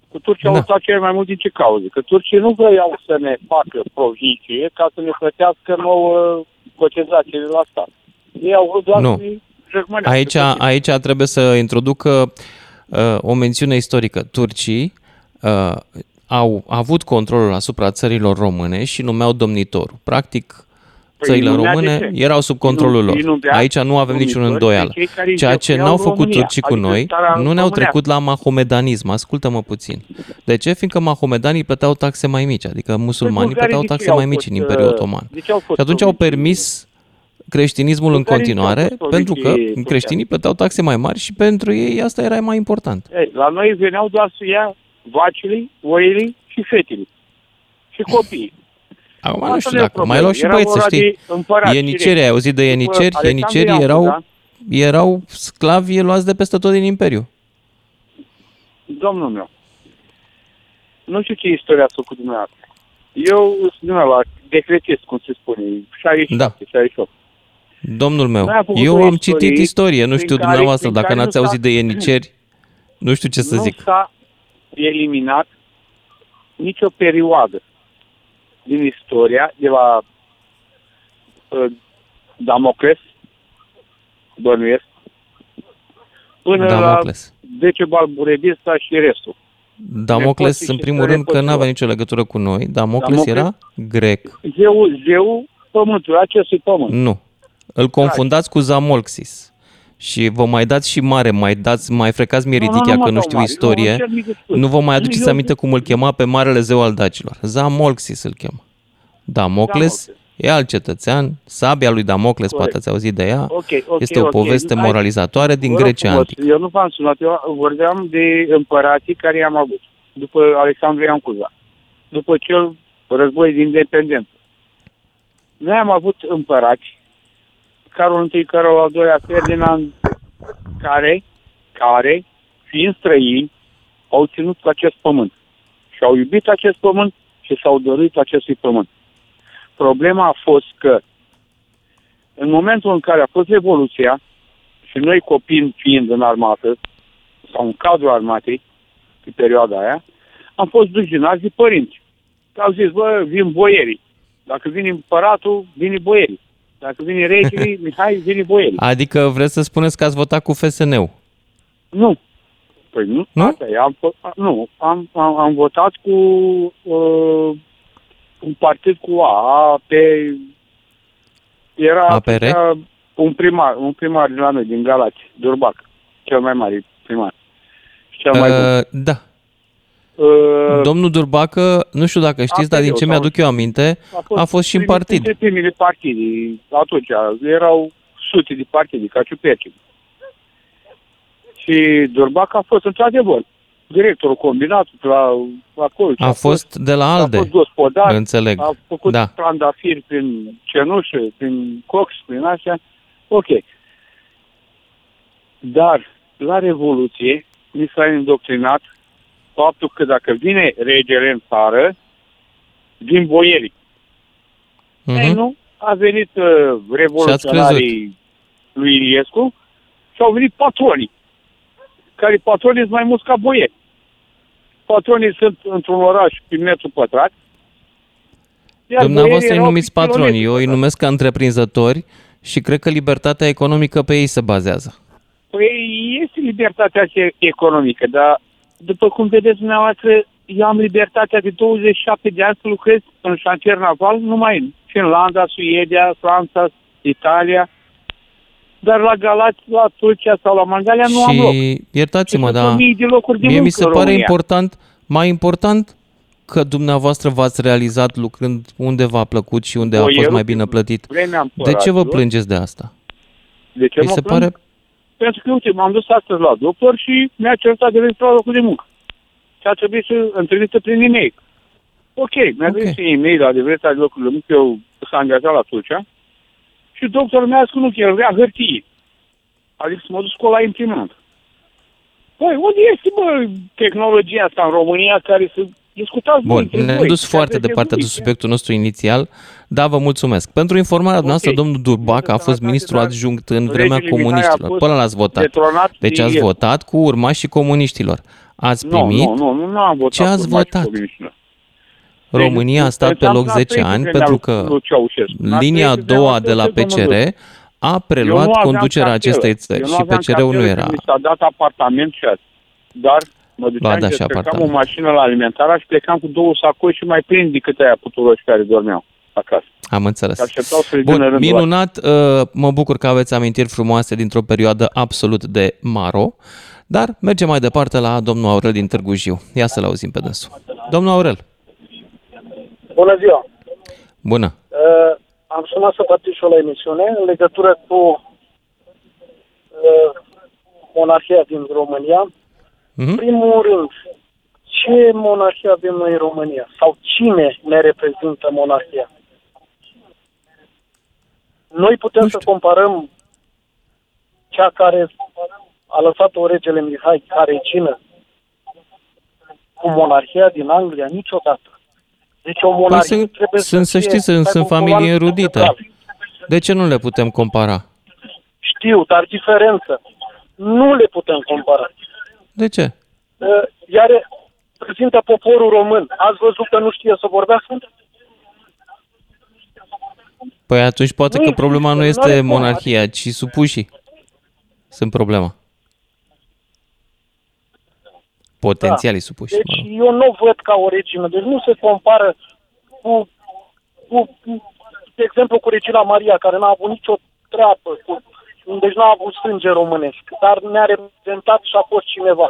Cu turcii da. au luptat cel mai mult din ce cauze? Că turcii nu vreau să ne facă provicie ca să ne plătească nouă cotizație de la stat. Ei au vrut doar nu. Aici, aici trebuie să introducă uh, o mențiune istorică. Turcii uh, au avut controlul asupra țărilor române și numeau domnitorul. Practic, Păi țările române erau sub controlul lor. Aici nu avem niciun îndoială. Ceea ce n-au făcut turcii cu adică noi, nu ne-au trecut la mahomedanism. Ascultă-mă puțin. De ce? Fiindcă mahomedanii plăteau taxe mai mici, adică musulmanii plăteau taxe mai mici în Imperiul uh, Otoman. Și atunci au permis creștinismul în continuare, pentru că creștinii plăteau taxe mai mari și pentru ei asta era mai important. Ei, la noi veneau doar să ia vacile, oile și fetele și copiii. Acum nu știu dacă mai luau și băieți, să știi. Ieniceri, ai auzit de ieniceri? Ienicerii erau, da? erau sclavi luați de peste tot din Imperiu. Domnul meu, nu știu ce istoria a făcut dumneavoastră. Eu sunt dumneavoastră, decretist, cum se spune, 67, da. 68. Domnul meu, eu am citit istorie, nu știu dumneavoastră, dacă n-ați auzit de ieniceri, nu știu ce să nu zic. Nu s-a eliminat nicio perioadă din istoria de la uh, Damocles, bănuiesc, până Damocles. la Decebal Burebista și restul. Damocles, în primul rând, că nu avea nicio legătură cu noi. Damocles, Damocles era grec. Zeu, zeu pământului, acestui pământ. Nu. Îl confundați cu Zamolxis. Și vă mai dați și mare, mai dați, mai frecați mie ridichea nu, nu, că nu știu mare. istorie. Nu, nu vă mai aduceți aminte cum îl chema pe marele zeu al dacilor. Zamolxis îl chema. Damocles, Damocles. e alt cetățean, sabia lui Damocles, Corect. poate ați auzit de ea, okay, okay, este o poveste okay. moralizatoare din Grecia antică. Eu nu v-am sunat, eu vorbeam de împărații care i-am avut, după Alexandru Ioan Cuza, după cel război de independență. Noi am avut împărați, Carol I, Carol al II, Ferdinand, care, care, fiind străini, au ținut acest pământ și au iubit acest pământ și s-au dorit acestui pământ. Problema a fost că în momentul în care a fost Revoluția și noi copii fiind în armată sau în cadrul armatei, în perioada aia, am fost duși din alții părinți. Că au zis, bă, vin boierii. Dacă vine împăratul, vine boierii. Dacă vine regele, Mihai, vine boierii. Adică vreți să spuneți că ați votat cu FSN-ul? Nu. Păi nu, nu? Asta e. Am, nu, am, am, am votat cu uh, un partid cu A, pe... Era APR? un primar, un primar de la noi, din Galați, Durbac, cel mai mare primar. cel mai uh, bun. Da. Uh, Domnul Durbacă, nu știu dacă știți, dar din ce mi-aduc eu aminte, a fost, a fost și în partid. primele partide, atunci, erau sute de partide, ca ciuperci. Și Durbac a fost într-adevăr directorul combinatului la acolo. A, a fost de la ALDE, a fost gospodar, înțeleg. A făcut da. trandafiri prin cenușă, prin cox, prin așa. Ok. Dar la Revoluție mi s-a indoctrinat faptul că dacă vine regele în țară, din boierii. Mm-hmm. Ei, nu? A venit uh, revoluționarii lui Iliescu și au venit patronii care patronii sunt mai mulți ca boieri. Patronii sunt într-un oraș pe metru pătrat. Dumneavoastră îi numiți patroni, eu îi numesc ca întreprinzători și cred că libertatea economică pe ei se bazează. Păi este libertatea economică, dar după cum vedeți dumneavoastră, eu am libertatea de 27 de ani să lucrez în șantier naval, numai în Finlanda, Suedia, Franța, Italia, dar la Galați, la Turcia sau la Mangalia nu am loc. Și iertați-mă, dar mie mi se pare important, mai important că dumneavoastră v-ați realizat lucrând unde v-a plăcut și unde o, a fost mai bine plătit. De ce vă plângeți de asta? De ce mi se pare? Pentru că, uite, m-am dus astăzi la doctor și mi-a cerut de la locul de muncă. Și a trebuit să întâlnită prin e-mail. Ok, mi-a okay. și e-mail la adevărata de locul de muncă, eu s-a angajat la Turcia și doctorul mi-a spus că el vrea hârtie. Adică să mă duc cu la imprimant. Păi, unde este, bă, tehnologia asta în România care să discutați Bun, ne-am dus foarte departe de subiectul nostru inițial, da, vă mulțumesc. Pentru informarea okay. noastră, domnul Durbac a fost ministru adjunct în vremea comuniștilor. Până l-ați votat. Deci ați votat cu urmașii comuniștilor. Ați primit? Nu, nu, nu, nu am votat Ce ați votat? România a stat pe loc 10 ani pentru că linia a doua de la PCR a preluat conducerea acestei țări și PCR-ul nu era. Mi s-a dat apartament și azi. Dar mă duceam da, și plecam o mașină la alimentară și plecam cu două sacoși și mai plin decât aia puturoși care dormeau acasă. Am înțeles. Bun, minunat, uh, mă bucur că aveți amintiri frumoase dintr-o perioadă absolut de maro, dar mergem mai departe la domnul Aurel din Târgu Jiu. Ia să-l auzim pe dânsul. Domnul Aurel. Bună ziua! Bună! Uh, am sunat să particip la emisiune în legătură cu uh, monarhia din România. Mm-hmm. În primul rând, ce monarhie avem noi în România? Sau cine ne reprezintă monarhia? Noi putem să comparăm cea care a lăsat-o regele Mihai ca regină cu monarhia din Anglia niciodată. Deci o monarhie păi sunt, trebuie sunt, să, să știți, sunt, sunt familii erudite. De ce nu le putem compara? Știu, dar diferență. Nu le putem compara. De ce? Iar prezintă poporul român. Ați văzut că nu știe să vorbească? Păi atunci poate nu că problema nu este monarhia, ci supușii. Sunt problema. Potențialii da. supuși. Deci mă rog. eu nu văd ca o regină. Deci nu se compară cu, cu, de exemplu, cu regina Maria, care n-a avut nicio treabă, cu, deci n-a avut sânge românesc, dar ne-a reprezentat și a fost cineva.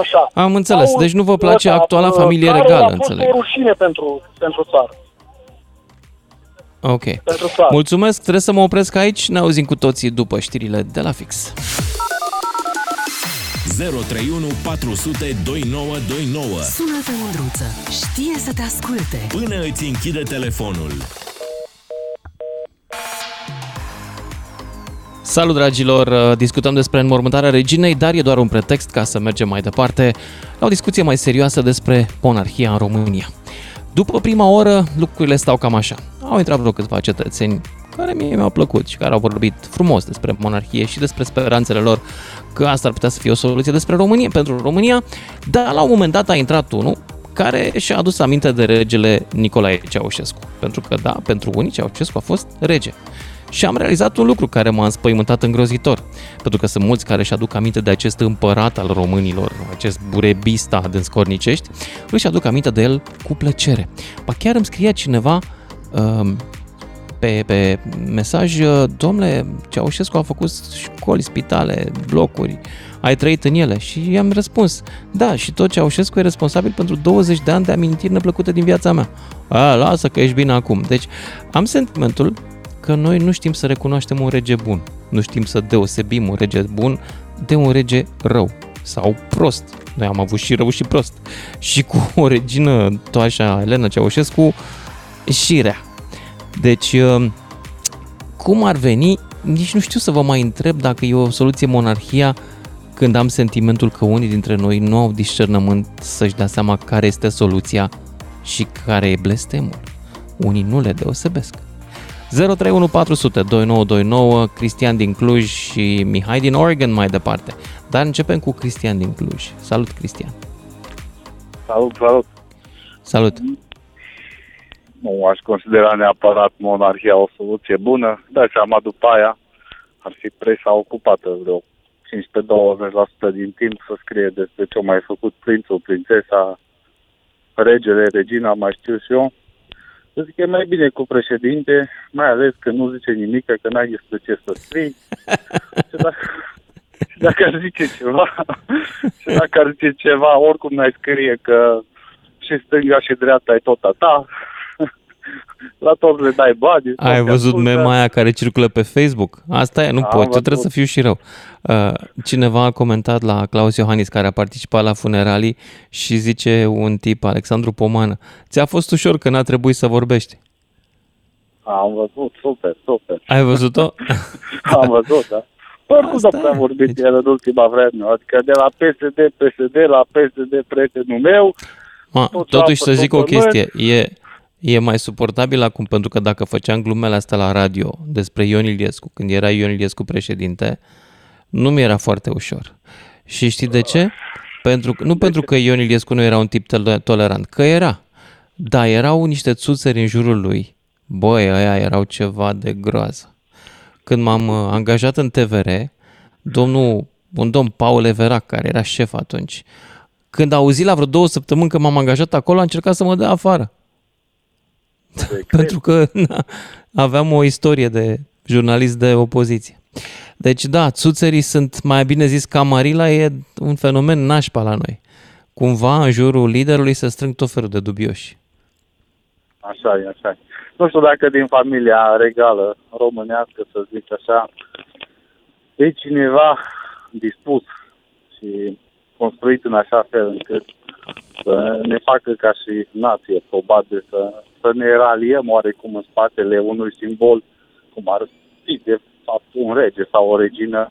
Așa. Am înțeles. Deci nu vă place actuala familie regală, înțeleg. o rușine pentru, pentru țară. Ok. Mulțumesc, trebuie să mă opresc aici. Ne auzim cu toții după știrile de la fix. 031 400 2929 Sună-te, Mândruță. Știe să te asculte. Până îți închide telefonul. Salut dragilor, discutăm despre înmormântarea reginei, dar e doar un pretext ca să mergem mai departe la o discuție mai serioasă despre monarhia în România. După prima oră, lucrurile stau cam așa. Au intrat vreo câțiva cetățeni care mie mi-au plăcut și care au vorbit frumos despre monarhie și despre speranțele lor că asta ar putea să fie o soluție despre România, pentru România, dar la un moment dat a intrat unul care și-a adus aminte de regele Nicolae Ceaușescu. Pentru că, da, pentru unii Ceaușescu a fost rege. Și am realizat un lucru care m-a înspăimântat îngrozitor, pentru că sunt mulți care își aduc aminte de acest împărat al românilor, acest burebista din Scornicești, își aduc aminte de el cu plăcere. Pa chiar îmi scria cineva uh, pe, pe mesaj, domnule, Ceaușescu a făcut școli, spitale, blocuri, ai trăit în ele? Și i-am răspuns, da, și tot Ceaușescu e responsabil pentru 20 de ani de amintiri neplăcute din viața mea. A, lasă că ești bine acum. Deci am sentimentul că noi nu știm să recunoaștem un rege bun. Nu știm să deosebim un rege bun de un rege rău sau prost. Noi am avut și rău și prost. Și cu o regină, toașa Elena Ceaușescu, și rea. Deci, uh, cum ar veni, nici nu știu să vă mai întreb dacă e o soluție monarhia când am sentimentul că unii dintre noi nu au discernământ să-și dea seama care este soluția și care e blestemul. Unii nu le deosebesc. 031400 2929, Cristian din Cluj și Mihai din Oregon mai departe. Dar începem cu Cristian din Cluj. Salut, Cristian! Salut, salut! Salut! Nu aș considera neapărat monarhia o soluție bună. Da, seama după aia ar fi presa ocupată vreo 15-20% din timp să scrie despre ce au mai făcut prințul, prințesa, regele, regina, mai știu și eu. Să zic, e mai bine cu președinte, mai ales că nu zice nimic, că n-ai despre ce să scrii. și, dacă, și dacă ar zice ceva, și dacă ar zice ceva, oricum n-ai scrie că și stânga și dreapta e tot a ta la toți le dai bani. Ai văzut mema aia care circulă pe Facebook? Asta e, nu pot, eu trebuie să fiu și rău. Uh, cineva a comentat la Claus Iohannis, care a participat la funeralii și zice un tip, Alexandru Pomană, ți-a fost ușor că n-a trebuit să vorbești. Am văzut, super, super. Ai văzut-o? Am văzut, da. Oricum nu prea vorbit deci... el în ultima vreme. Adică de la PSD, PSD, la PSD, prietenul meu. Ma, totuși să zic o chestie. E, e mai suportabil acum, pentru că dacă făceam glumele astea la radio despre Ion Iliescu, când era Ion Iliescu președinte, nu mi era foarte ușor. Și știi de ce? Pentru, nu de pentru ce? că Ion Iliescu nu era un tip tolerant, că era. Da, erau niște țuțări în jurul lui. Băi, ăia erau ceva de groază. Când m-am uh, angajat în TVR, domnul, un domn Paul Everac, care era șef atunci, când a auzit la vreo două săptămâni că m-am angajat acolo, a încercat să mă dea afară. Pentru că na, aveam o istorie de jurnalist de opoziție. Deci da, țuțării sunt, mai bine zis, camarila e un fenomen nașpa la noi. Cumva în jurul liderului se strâng tot felul de dubioși. Așa e, așa e. Nu știu dacă din familia regală românească, să zic așa, e cineva dispus și construit în așa fel încât să ne facă ca și nație, probabil, să, să ne raliem oarecum în spatele unui simbol, cum ar fi de fapt un rege sau o regină,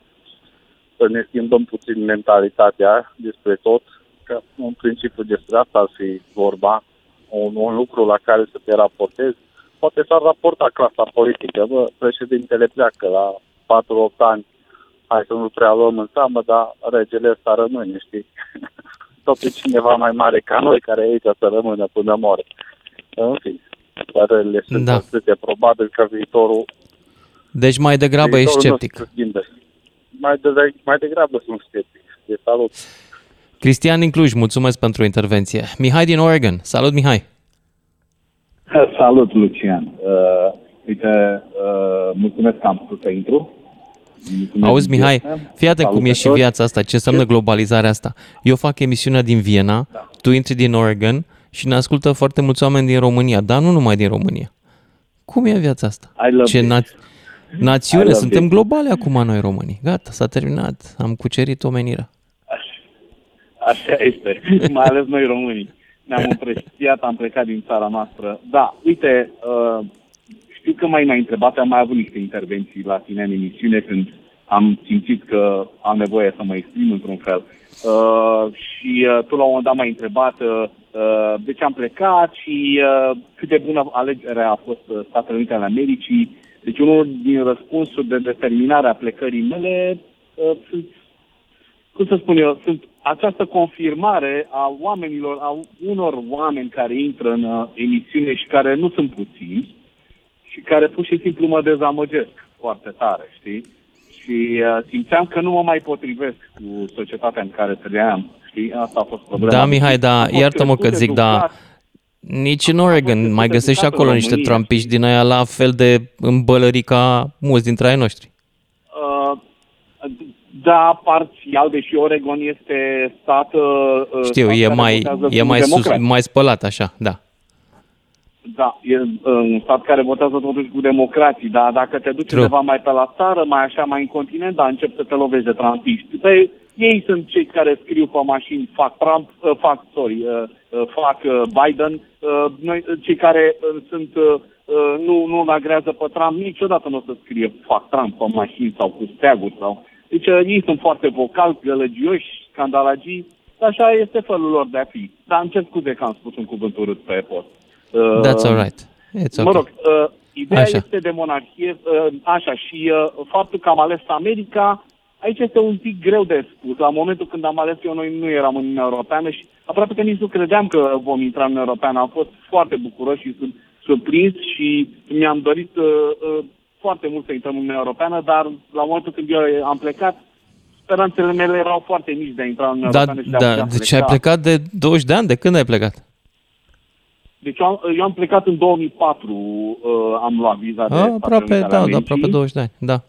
să ne schimbăm puțin mentalitatea despre tot, că în principiu despre asta ar fi vorba, un, un lucru la care să te raportezi. Poate s-ar raporta clasa politică, bă, președintele pleacă la 4-8 ani, hai să nu prea luăm în seamă, dar regele ăsta rămâne, știi? Tot e cineva mai mare ca noi care e aici să rămână până moare. În fi, părerile sunt da. atât probabil că viitorul deci mai degrabă ești sceptic. Mai, de, mai degrabă sunt sceptic. De salut. Cristian din Cluj, mulțumesc pentru intervenție. Mihai din Oregon. Salut, Mihai. Salut, Lucian. Uh, uite, uh, mulțumesc că am putut să intru. Mulțumesc Auzi, Mihai, fii atent cum e și viața asta, ce înseamnă globalizarea asta. Eu fac emisiunea din Viena, da. tu intri din Oregon și ne ascultă foarte mulți oameni din România, dar nu numai din România. Cum e viața asta? Ce, na- Națiune, suntem it. globale acum noi românii. Gata, s-a terminat. Am cucerit omenirea. Așa, așa este, mai ales noi românii. Ne-am împrăștiat, am plecat din țara noastră. Da, uite, uh, știu că mai mai întrebat, am mai avut niște intervenții la tine în emisiune când am simțit că am nevoie să mă exprim într-un fel. Uh, și uh, tu la un moment dat m-ai întrebat uh, uh de ce am plecat și uh, cât de bună alegere a fost uh, Statele Unite ale Americii deci unul din răspunsuri de determinare a plecării mele uh, sunt, cum să spun eu, sunt această confirmare a oamenilor, a unor oameni care intră în uh, emisiune și care nu sunt puțini și care pur și simplu mă dezamăgesc foarte tare, știi? Și uh, simțeam că nu mă mai potrivesc cu societatea în care trăiam, știi? Asta a fost problema. Da, Mihai, da, iartă-mă că zic, da, nici în Oregon mai găsești și acolo niște trampiști din aia la fel de îmbălări ca mulți dintre ai noștri. Uh, da, parțial, deși Oregon este stat... Uh, Știu, stat e, mai, e mai, sus, mai spălat așa, da. Da, e uh, un stat care votează totuși cu democrații, dar dacă te duci True. undeva mai pe la țară, mai așa, mai în continent, da, încep să te lovești de trampiști. Păi, ei sunt cei care scriu pe mașini, fac Trump, uh, fac, sorry, uh, uh, fac uh, Biden, uh, noi, uh, cei care uh, sunt, uh, uh, nu, nu agrează pe Trump, niciodată nu o să scrie fac Trump pe mașini sau cu steaguri sau... Deci uh, ei sunt foarte vocali, gălăgioși, scandalagii, așa este felul lor de a fi. Dar îmi cer scuze că am spus un cuvânt urât pe post. Uh, That's all right. It's okay. Mă rog, uh, ideea așa. este de monarhie, uh, așa, și uh, faptul că am ales America, aici este un pic greu de spus. La momentul când am ales eu, noi nu eram în Uniunea Europeană și aproape că nici nu credeam că vom intra în Uniunea Europeană. Am fost foarte bucuros și sunt surprins și mi-am dorit uh, uh, foarte mult să intrăm în Uniunea Europeană, dar la momentul când eu am plecat, speranțele mele erau foarte mici de a intra în Uniunea da, Europeană. Și de da, deci ai plecat de 20 de ani? De când ai plecat? Deci eu am, eu am plecat în 2004, uh, am luat viza de A, aproape, da, da, aproape 20 de ani, da.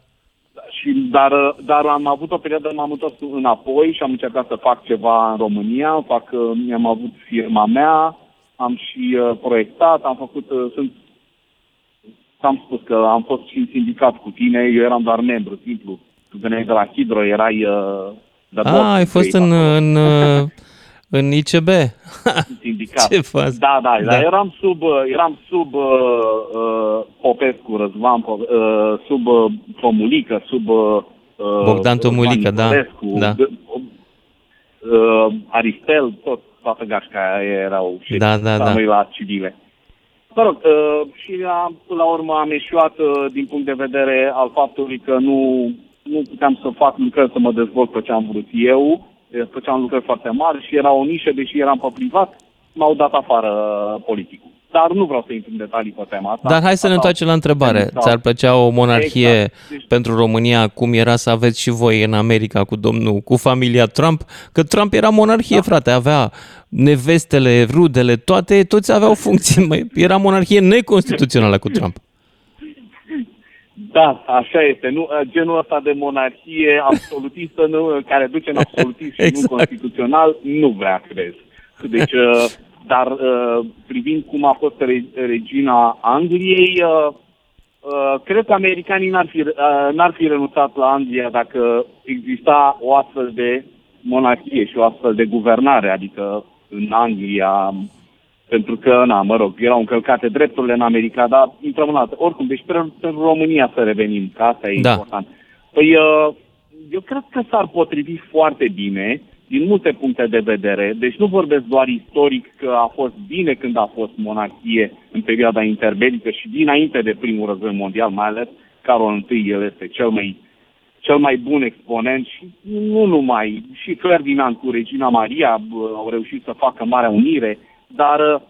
Și, dar, dar am avut o perioadă, m-am întors înapoi și am încercat să fac ceva în România, fac, uh, am avut firma mea, am și uh, proiectat, am făcut, uh, sunt, am spus că am fost și în sindicat cu tine, eu eram doar membru, simplu. Tu veneai de la Hidro, erai uh, de A, ai fost în, în, În ICB? Sindicat. Ce faci? Da, da, Da. dar eram sub, uh, eram sub uh, uh, Popescu, Răzvan, Po- uh, sub uh, Tomulică, sub uh, Bogdan Tomulică, da, Niculescu, da. d- Uh, Aristel, tot, toată gașca aia erau și Da, da, da. noi la civile. Mă rog, uh, și am, până la urmă am eșuat uh, din punct de vedere al faptului că nu, nu puteam să fac lucrări să mă dezvolt pe ce am vrut eu, Eh, făceam lucrări foarte mari și era o nișă, deși eram pe privat, m-au dat afară uh, politicul. Dar nu vreau să intru în detalii pe tema asta. Dar hai să ne Asta- întoarcem la întrebare. Exact. Ți-ar plăcea o monarhie Exact. Deci- pentru România cum era să aveți și voi în America cu domnul, cu familia Trump? Că Trump era monarhie, da. frate, avea nevestele, rudele, toate, toți aveau funcții. Măi, Era monarhie neconstituțională cu Trump. Da, așa este. Nu, genul ăsta de monarhie absolutistă nu, care duce în absolutism și Exact. nu constituțional, nu vrea crez. Deci, uh, dar uh, privind cum a fost re- regina Angliei, uh, uh, cred că americanii n-ar fi, uh, n-ar fi renunțat la Anglia dacă exista o astfel de monarhie și o astfel de guvernare, adică în Anglia pentru că, na, mă rog, erau încălcate drepturile în America, dar intrăm în altă. Oricum, deci pentru, pentru România să revenim, că asta e Da. important. Păi, uh, eu cred că s-ar potrivi foarte bine, din multe puncte de vedere. Deci nu vorbesc doar istoric că a fost bine când a fost monarhie în perioada interbelică și dinainte de primul război mondial, mai ales Carol I, el este cel mai cel mai bun exponent și nu numai, și Ferdinand cu Regina Maria bă, au reușit să facă Marea Unire, dar uh,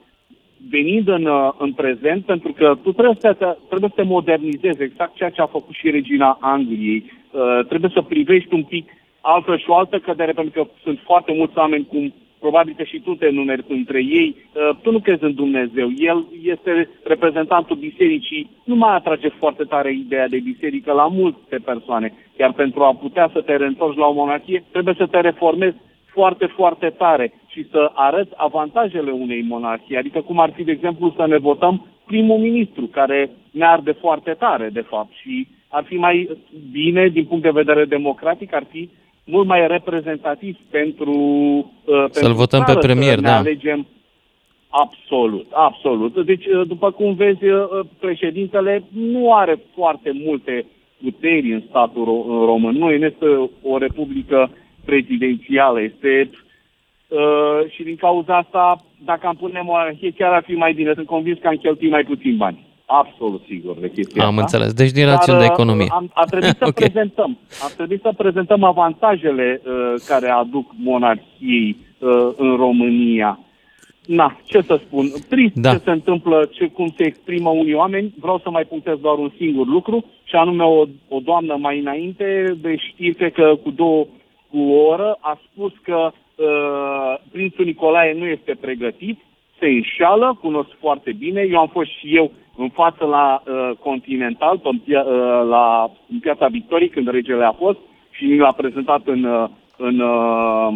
venind în, uh, în prezent, pentru că tu trebuie să, te, trebuie să te modernizezi, exact ceea ce a făcut și Regina Angliei, uh, trebuie să privești un pic altfel și o altă cădere, pentru că sunt foarte mulți oameni cum probabil că și tu te numeri între ei, uh, tu nu crezi în Dumnezeu, el este reprezentantul bisericii, nu mai atrage foarte tare ideea de biserică la multe persoane, iar pentru a putea să te reîntorci la o monarhie, trebuie să te reformezi foarte, foarte tare și să arăți avantajele unei monarhii, adică cum ar fi, de exemplu, să ne votăm primul ministru, care ne arde foarte tare, de fapt, și ar fi mai bine, din punct de vedere democratic, ar fi mult mai reprezentativ pentru, uh, pentru votăm pe țară, premier, să ne da. alegem Absolut, absolut. Deci, uh, după cum vezi, uh, președintele nu are foarte multe puteri în statul ro- român. Nu este o republică prezidențială, este uh, și din cauza asta, dacă am pune monarhie, chiar ar fi mai bine. Sunt convins că am cheltuit mai puțin bani. Absolut sigur de chestia Am asta. înțeles. Deci din rațiuni de uh, economie. Am, a trebuit să Ok. prezentăm. A trebuit să prezentăm avantajele uh, care aduc monarhiei uh, în România. Na, ce să spun, trist Da. ce se întâmplă, ce, cum se exprimă unii oameni. Vreau să mai punctez doar un singur lucru, și anume o, o doamnă mai înainte de știri, cred că cu două cu o oră, a spus că uh, prințul Nicolae nu este pregătit, se înșală, cunosc foarte bine. Eu am fost și eu în față la uh, Continental, pe, pia- uh, la în piața Victoriei, când regele a fost și mi l-a prezentat în, uh, în, uh,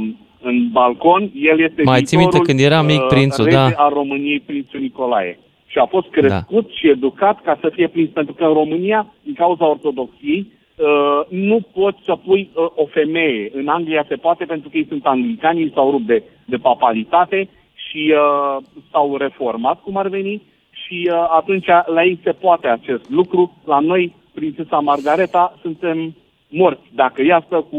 în balcon. El este Mai ții viitorul, minte când era mic uh, prințul, rege da. al României, prințul Nicolae. Și a fost crescut da. și educat ca să fie prins, pentru că în România, din cauza ortodoxiei, uh, nu poți să pui uh, o femeie. În Anglia se poate pentru că ei sunt anglicani, ei s-au rupt de, de papalitate și uh, s-au reformat, cum ar veni, și uh, atunci la ei se poate acest lucru. La noi, prințesa Margareta, suntem morți. Dacă ea stă cu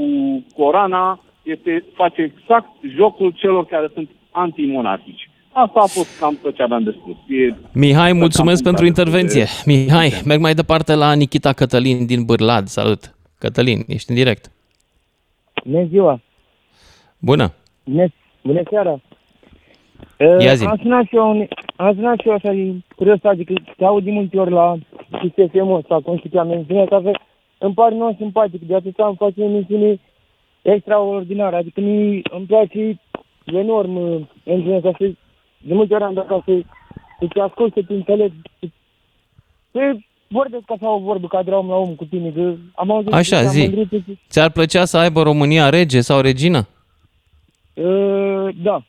corana, este, face exact jocul celor care sunt antimonarhici. Asta a fost cam tot ce aveam de spus. E, Mihai, mulțumesc cam pentru intervenție. de- Mihai, merg mai departe la Nikita Cătălin din Bârlad. Salut! Cătălin, ești în direct. Bună ziua! Bună! Bună, bună seara! Ia Uh, zi. Am sunat și eu, am sunat și eu așa din curios, adică te aud de multe ori la CSFM-ul ăsta, Constituția Mențiunea, că îmi pare non simpatic, de atât am face o emisiune extraordinară, adică mi îmi place enorm uh, emisiunea asta, să- de multe ori am dat ca să, să te ascult, să te înțeleg, să, să vorbesc așa o vorbă ca de la om la om cu tine, că am auzit Așa, că am zi. mândrit și- Ți-ar plăcea să aibă România rege sau regină? Uh, da.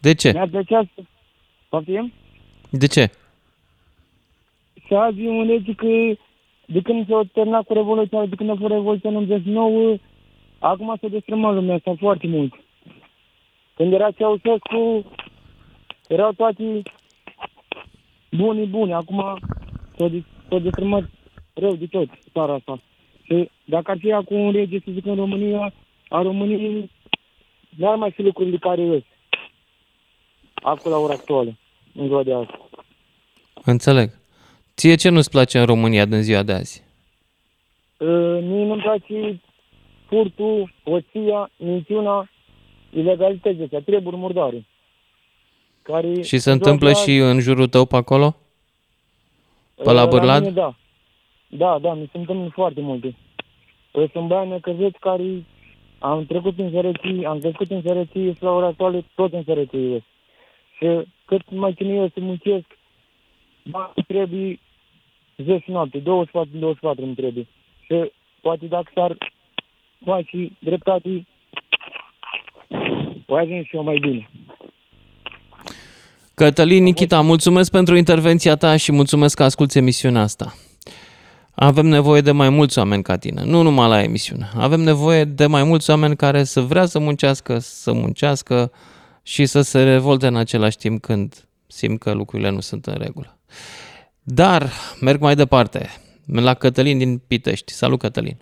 De ce? Mi-ar plăcea să... Poftim? De ce? Să azi un lege că de când s-a terminat cu Revoluția, de când a fost Revoluția în 89, acum s-a destrămat lumea asta foarte mult. Când era Ceaușescu, erau toate buni buni. Acum s-a destrămat rău de tot țara asta. Și dacă ar fi acum un rege, să zic, în România, a României n-ar mai fi lucrurile care ies. Acum la ora actuală, în ziua de azi. Înțeleg. Ție ce nu-ți place în România din ziua de azi? Uh, mie nu-mi place furtul, oția, minciuna, ilegalități astea, treburi murdare. Care și se întâmplă și în jurul tău pe acolo? Pe la Bârlad? La mine, da. Da, da, mi se întâmplă foarte multe. Păi sunt bani necăzeți care am trecut în sărăcie, am trecut în sărăcie și la ora actuală tot în sărăcie. Și cât mai chinuiesc să muncesc, bani trebuie zi și noapte, 24, 24 îmi trebuie. Și poate dacă s-ar face dreptate, o ajung și eu mai bine. Cătălin Nikita, mulțumesc pentru intervenția ta și mulțumesc că asculti emisiunea asta. Avem nevoie de mai mulți oameni ca tine, nu numai la emisiune. Avem nevoie de mai mulți oameni care să vrea să muncească, să muncească și să se revolte în același timp când simt că lucrurile nu sunt în regulă. Dar merg mai departe, la Cătălin din Pitești. Salut, Cătălin!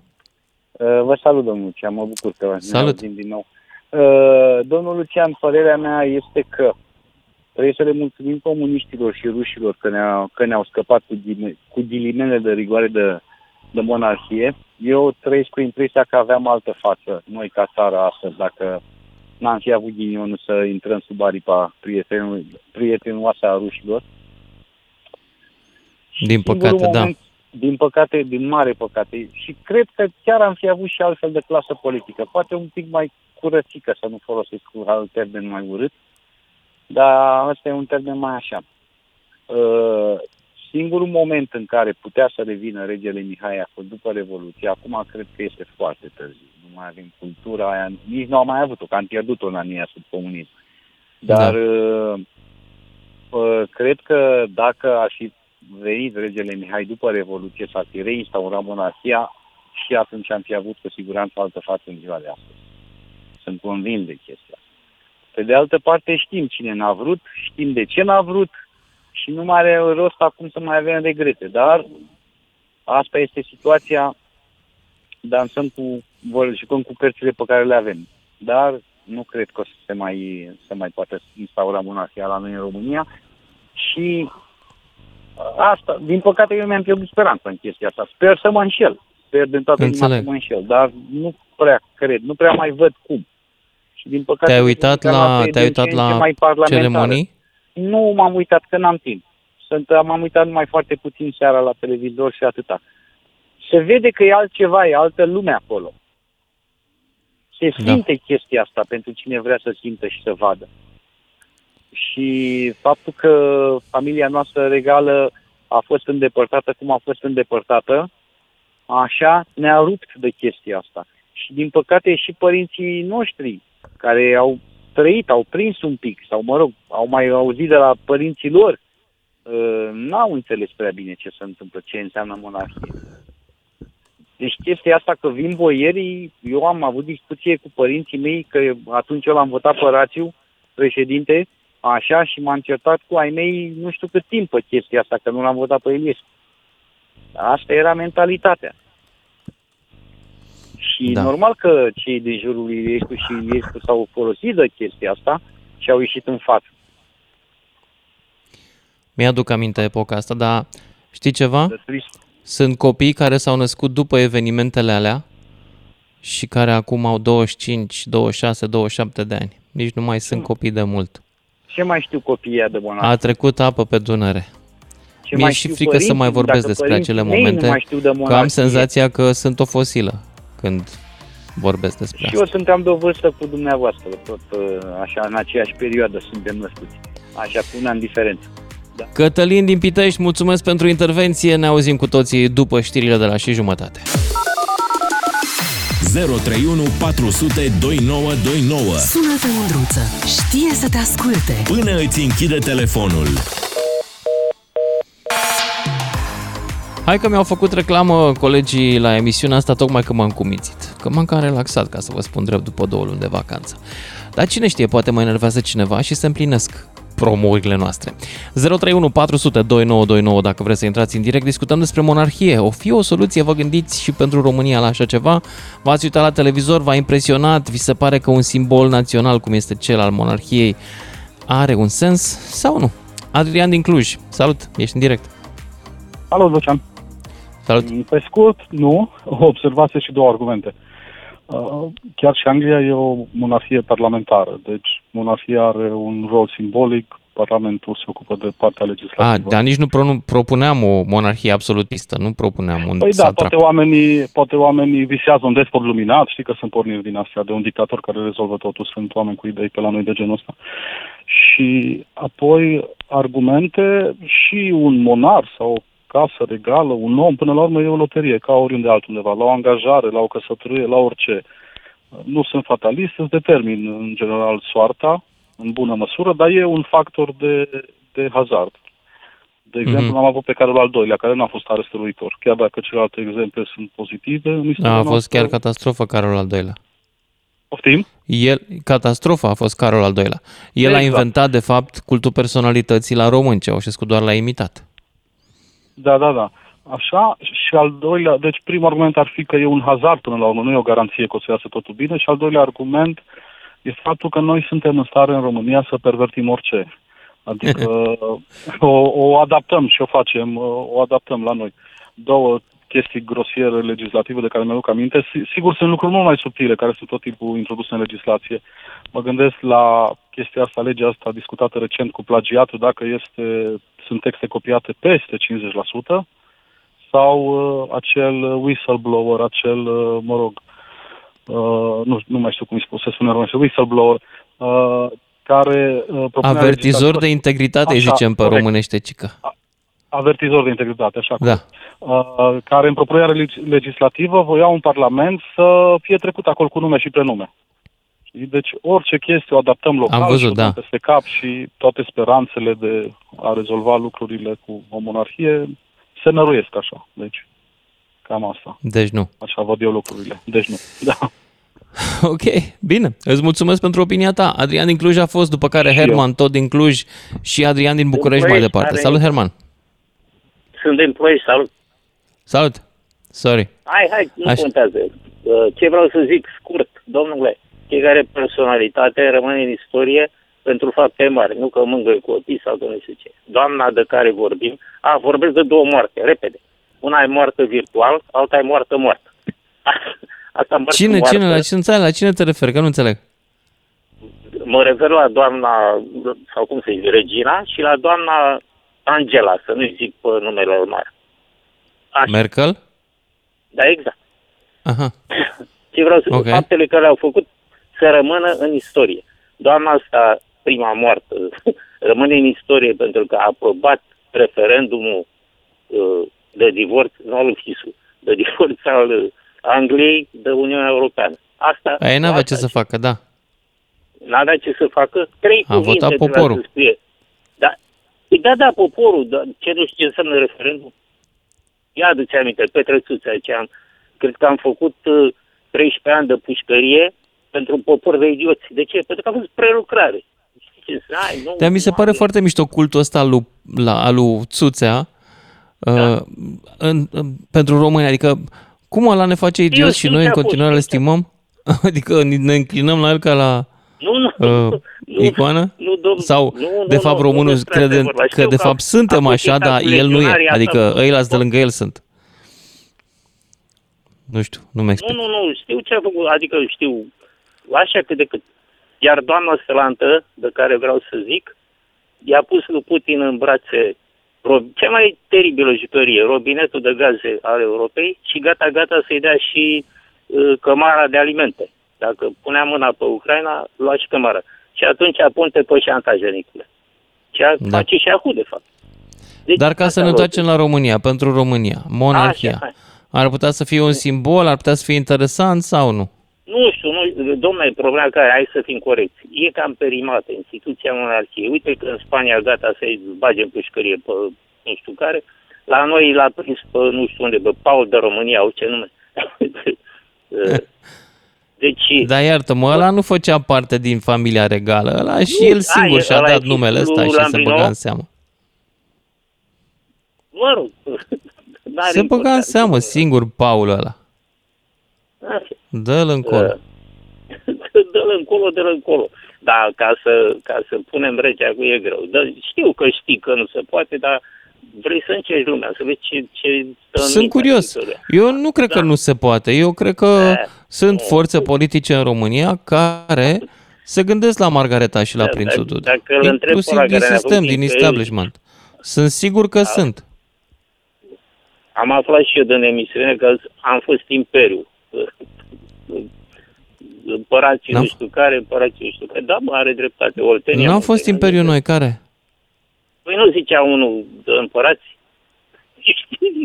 Uh, vă salut, domnul Lucian, mă bucur că Salut. ne din nou. Uh, domnul Lucian, părerea mea este că Trebuie să le mulțumim comuniștilor și rușilor că, ne că ne-au scăpat cu, cu dilimele de rigoare de, de monarhie. Eu trăiesc cu impresia că aveam altă față, noi ca țară astăzi, dacă n-am fi avut ghinionul să intrăm sub aripa prietenul, prietenoasă a rușilor. Din păcate, da. moment, da. Din păcate, din mare păcate. Și cred că chiar am fi avut și altfel de clasă politică. Poate un pic mai curățică, să nu folosesc un alt termen mai urât. Uh, dar ăsta e un termen mai așa. Uh, singurul moment în care putea să revină regele Mihai a fost după Revoluție. Acum cred că este foarte târziu. Nu mai avem cultura aia, nici nu am mai avut-o, că am pierdut-o în anii sub comunism. Dar da. uh, uh, cred că dacă ar fi venit regele Mihai după Revoluție, s-ar fi reinstaurat monarhia și atunci am fi avut cu siguranță altă față în ziua de astăzi. Sunt convins de chestia pe de altă parte știm cine n-a vrut, știm de ce n-a vrut și nu mai are rost acum să mai avem regrete. Dar asta este situația, dansăm cu, jucăm cu cărțile pe care le avem. Dar nu cred că o să se mai, se mai poate instaura monarhia la noi în România și asta, din păcate eu mi-am pierdut speranța în chestia asta. Sper să mă înșel. Sper din toată inima să mă înșel, dar nu prea cred, nu prea mai văd cum. Și din păcate... Te-ai uitat la, te-ai uitat la ceremonii? Nu m-am uitat, că n-am timp. Sunt, m-am uitat numai foarte puțin seara la televizor și atâta. Se vede că e altceva, e altă lume acolo. Se da. simte da. chestia asta pentru cine vrea să simtă și să vadă. Și faptul că familia noastră regală a fost îndepărtată cum a fost îndepărtată, așa ne-a rupt de chestia asta. Și din păcate și părinții noștri care au trăit, au prins un pic, sau mă rog, au mai auzit de la părinții lor, uh, n-au înțeles prea bine ce se întâmplă, ce înseamnă monarhie. Deci chestia asta că vin boierii, eu am avut discuție cu părinții mei, că atunci eu l-am votat pe Rațiu, președinte, așa, și m-am certat cu ai mei nu știu cât timp pe chestia asta, că nu l-am votat pe Eliescu. Asta era mentalitatea. Și da. normal că cei de jurul lui Iliescu și Iliescu s-au folosit de chestia asta și au ieșit în față. Mi-aduc aminte epoca asta, dar știi ceva? Sunt copii care s-au născut după evenimentele alea și care acum au 25, 26, 27 de ani. Nici nu mai sunt copii de mult. Ce mai știu copiii de bună? A trecut apă pe Dunăre. Ce Mi-e și frică părinții, să mai vorbesc despre acele momente, de că am senzația că sunt o fosilă când vorbesc despre și asta. Și eu suntem de o vârstă cu dumneavoastră, tot uh, așa, în aceeași perioadă suntem născuți, așa, cu un an diferență. Da. Cătălin din Pitești, mulțumesc pentru intervenție, ne auzim cu toții după știrile de la și jumătate. 031 400 2929 Sună-te, Mândruță, știe să te asculte Până îți închide telefonul Hai că mi-au făcut reclamă colegii la emisiunea asta tocmai că m-am cumițit. Că că m-am cam relaxat, ca să vă spun drept, după două luni de vacanță. Dar cine știe, poate mă enervează cineva și se împlinesc promourile noastre. 031 400 2929 dacă vreți să intrați în direct, discutăm despre monarhie. O fi o soluție, vă gândiți și pentru România la așa ceva? V-ați uitat la televizor, v-a impresionat, vi se pare că un simbol național cum este cel al monarhiei are un sens sau nu? Adrian din Cluj, salut, ești în direct. Salut, Lucian. Salut. Pe scurt, nu, o observație și două argumente. Uh, chiar și Anglia e o monarhie parlamentară, deci monarhia are un rol simbolic, Parlamentul se ocupă de partea legislativă. A, dar nici nu pro- propuneam o monarhie absolutistă, nu propuneam un Păi da, poate oamenii, poate oamenii visează un despot luminat, știi că sunt porniri din astea de un dictator care rezolvă totul, sunt oameni cu idei pe la noi de genul ăsta. Și apoi argumente și un monar sau casă regală, un om, până la urmă e o loterie, ca oriunde altundeva, la o angajare, la o căsătorie, la orice. Nu sunt fatalist, îți determin în general soarta, în bună măsură, dar e un factor de, de hazard. De exemplu, mm-hmm. am avut pe Carol al doilea, care nu a fost arestăruitor. Chiar dacă celelalte exemple sunt pozitive, mi se A, a fost chiar catastrofă Carol al doilea. Poftim? El, catastrofa a fost Carol al doilea. El exact. a inventat, de fapt, cultul personalității la român, Ceaușescu doar l-a imitat. Da, da, da. Așa, și al doilea, deci primul argument ar fi că e un hazard până la urmă, nu e o garanție că o să iasă totul bine, și al doilea argument e faptul că noi suntem în stare în România să pervertim orice. Adică o, o adaptăm și o facem, o adaptăm la noi. Două chestii grosiere legislative de care mi-aduc aminte. Sigur, sunt lucruri mult mai subtile care sunt tot timpul introduse în legislație. Mă gândesc la chestia asta, legea asta discutată recent cu plagiatul, dacă este, sunt texte copiate peste 50% sau uh, acel whistleblower, acel, uh, mă rog, uh, nu, nu mai știu cum se spune în whistleblower, uh, care uh, Avertizor de integritate, așa, zicem pe corect. românește, cică. Avertizor de integritate, așa. Da. Uh, care în propunerea legislativă voia un parlament să fie trecut acolo cu nume și prenume. Deci orice chestie o adaptăm local Am văzut, și da. peste cap și toate speranțele de a rezolva lucrurile cu o monarhie se năruiesc așa. Deci cam asta. Deci nu. Așa văd eu lucrurile. Deci nu. Da. Ok, bine. Îți mulțumesc pentru opinia ta. Adrian din Cluj a fost, după care și Herman eu. tot din Cluj și Adrian din București mai departe. Salut, Herman. Sunt din Ploiești, salut. Salut. Sorry. Hai, hai, nu Așa. contează. Uh, ce vreau să zic, scurt, domnule, fiecare personalitate rămâne în istorie pentru fapte mari, nu că mângâi copii sau nu știu ce. Doamna de care vorbim, a, vorbesc de două moarte, repede. Una e moartă virtual, alta e moartă moartă. Asta cine, moartă. cine, la cine, înțeleg, la cine te referi, că nu înțeleg. Mă refer la doamna, sau cum se zice, Regina, și la doamna Angela, să nu zic pe numele urmare. Așa. Merkel? Da, exact. Aha. Ce vreau să okay. faptele care le-au făcut să rămână în istorie. Doamna asta, prima moartă, rămâne în istorie pentru că a aprobat referendumul uh, de divorț, nu al FISU, de divorț al Angliei de Uniunea Europeană. Asta, Aia n-avea ce să facă, da. N-avea ce să facă. Trei a votat poporul. Să spune. Da, Păi da, da, poporul, dar ce nu știu ce înseamnă referendum? Ia aduce aminte, Petre Țuța, am, cred că am făcut uh, 13 ani de pușcărie pentru un popor de idioți. De ce? Pentru că a fost prelucrare. Dar mi se pare foarte mișto cultul ăsta al lui, la, al lui Țuțea da. uh, în, în, pentru români. Adică cum ăla ne face idioți și noi în continuare le stimăm? adică ne înclinăm la el ca la nu, nu, uh, nu, icoană? Nu, domn, Sau, nu, de fapt, românul nu, crede că, de fapt, suntem așa, dar el nu e. Adică ăilați de lângă el sunt. Nu știu, nu mi Nu, nu, nu, știu ce a făcut, adică știu, așa cât de cât. Iar doamna Sălantă, de care vreau să zic, i-a pus lui Putin în brațe cea mai teribilă jucărie, robinetul de gaze al Europei și gata, gata să-i dea și uh, cămara de alimente. Dacă punea mâna pe Ucraina, lua și cămară. Și atunci punte pe șantajenicule. Ce da. face și acum, de fapt. Deci, Dar ca să ne întoarcem la România, pentru România, monarhia, Așa, ar putea să fie un simbol, ar putea să fie interesant sau nu? Nu știu, nu, domnule, problema care, hai să fim corecți, e cam perimată instituția monarhiei. Uite că în Spania gata să-i bage în pușcărie pe nu știu care, la noi l-a prins pe nu știu unde, pe Paul de România, au ce nume. Deci, Dar iartă-mă, ăla nu făcea parte din familia regală. Ăla și el singur și-a dat numele ăsta și se băga în seamă. Mă rog, se băga în seamă singur Paul ăla. Dă-l încolo. Dă-l încolo, dă-l încolo. Da, ca să, ca să punem regea cu e greu. Dar știu că știi că nu se poate, dar vrei să încerci lumea, să vezi ce, ce stă Sunt curios. Eu nu cred da. că nu se poate. Eu cred că da. sunt forțe politice în România care se gândesc la Margareta și la da, Prințul Duda. Inclusiv din sistem, din establishment. Sunt sigur că da. sunt. Am aflat și eu din emisiune că am fost imperiu. Împărații nu știu care, împărații nu știu care. Da, mă, are dreptate. Oltenia. Nu am fost imperiu noi, care? Păi nu zicea unul de împărați?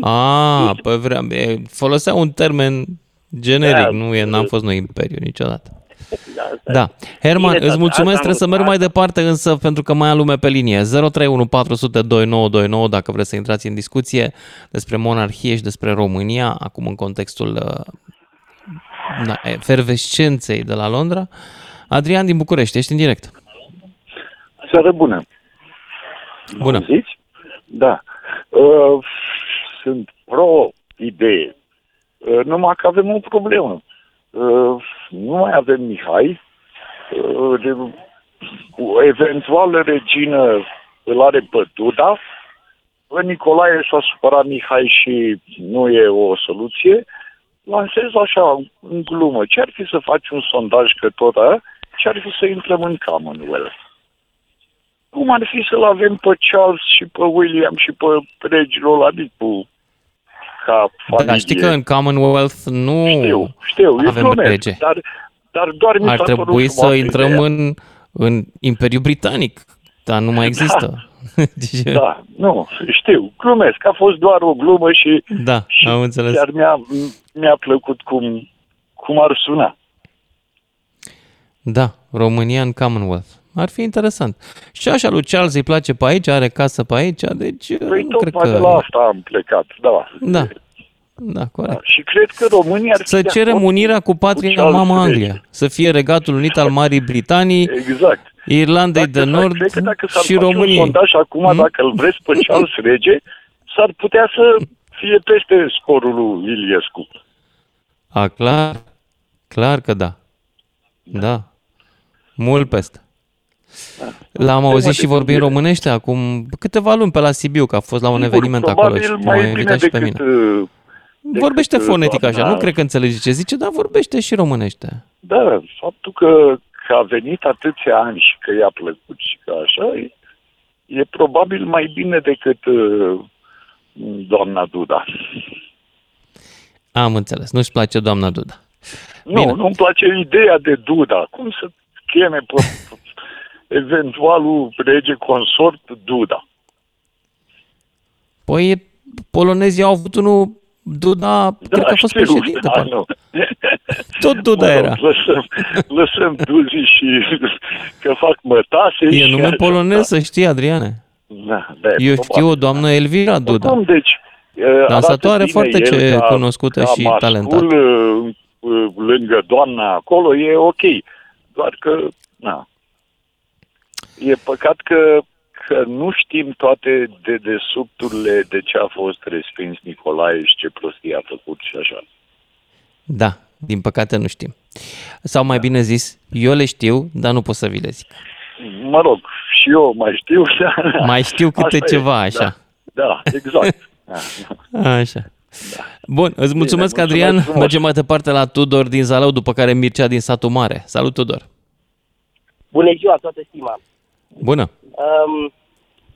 A, pe vrea, folosea un termen generic, da, nu e, n-am fost noi imperiu niciodată. Da, da. Herman, Bine, îți mulțumesc, trebuie să merg mai departe însă pentru că mai am lume pe linie. 031 400 2929 dacă vreți să intrați în discuție despre monarhie și despre România, acum în contextul uh, da, efervescenței de la Londra. Adrian din București, ești în direct. Seară bună! Bună. Zici? Da. Uh, sunt pro-idee. Uh, numai că avem o problemă. Uh, nu mai avem Mihai. Uh, de, o eventuală regină îl are pe Duda. Pe Nicolae s-a supărat Mihai și nu e o soluție. Lansez așa, în glumă. Ce ar fi să faci un sondaj că tot aia? Ce ar fi să intrăm în Commonwealth? cum ar fi să-l avem pe Charles și pe William și pe regilul ăla cu ca familie. Dar știi că în Commonwealth nu știu, știu, avem rege. Dar, dar doar mi Ar trebui să intrăm ideea. în, în Imperiul Britanic, dar nu mai există. Da, da nu, știu, glumesc, a fost doar o glumă și, da, și am înțeles. chiar mi-a, mi-a plăcut cum, cum ar suna. Da, România în Commonwealth. Ar fi interesant. Și așa lui Charles îi place pe aici, are casă pe aici, deci păi nu cred că... de la asta am plecat, da. Da, da, corect. Da. Și cred că România ar fi Să cerem unirea cu patria mamă Anglia, să fie regatul unit al Marii Britanii, exact. Irlandei dacă, de Nord cred că dacă s-ar și face României. un sondaj acum, hmm? dacă îl vreți pe Charles rege, s-ar putea să fie peste scorul lui Iliescu. A, clar, clar că da. Da, mult peste. L-am auzit și vorbind românește acum câteva luni pe la Sibiu, că a fost la un Sigur, eveniment acolo și m-a invitat și pe mine. Uh, vorbește decât, fonetic doamna... așa, nu cred că înțelege ce zice, dar vorbește și românește. Da, faptul că, că a venit atâția ani și că i-a plăcut și că așa, e, e probabil mai bine decât uh, doamna Duda. Am înțeles, nu-și place doamna Duda. Nu, Bine. nu-mi place ideea de Duda. Cum să cheme pe eventualul rege consort Duda. Păi polonezii au avut unul Duda, da, cred că a fost știu, președinte. Da, nu. Tot Duda mă rog, era. Lăsăm, lăsăm Duzi și că fac mătase. E nume polonez, să știi, Adriane. Da, da, Eu știu o doamnă Elvira Duda. Cum, deci, Dansatoare foarte ce ca, cunoscută ca și talentată. lângă doamna acolo e ok. Doar că, na, E păcat că, că nu știm toate dedesubturile de ce a fost respins Nicolae și ce prostie a făcut și așa. Da, din păcate nu știm. Sau mai bine zis, eu le știu, dar nu pot să vi le zic. Mă rog, și eu mai știu. Dar mai știu câte Asta ceva, e, așa. Da, da exact. Așa. Da. Bun, îți mulțumesc, Bine, Adrian. Mulțumesc Mergem mai departe la Tudor din Zalău, după care Mircea din Satul Mare. Salut, Tudor! Bună ziua, toată stima! Bună! Um,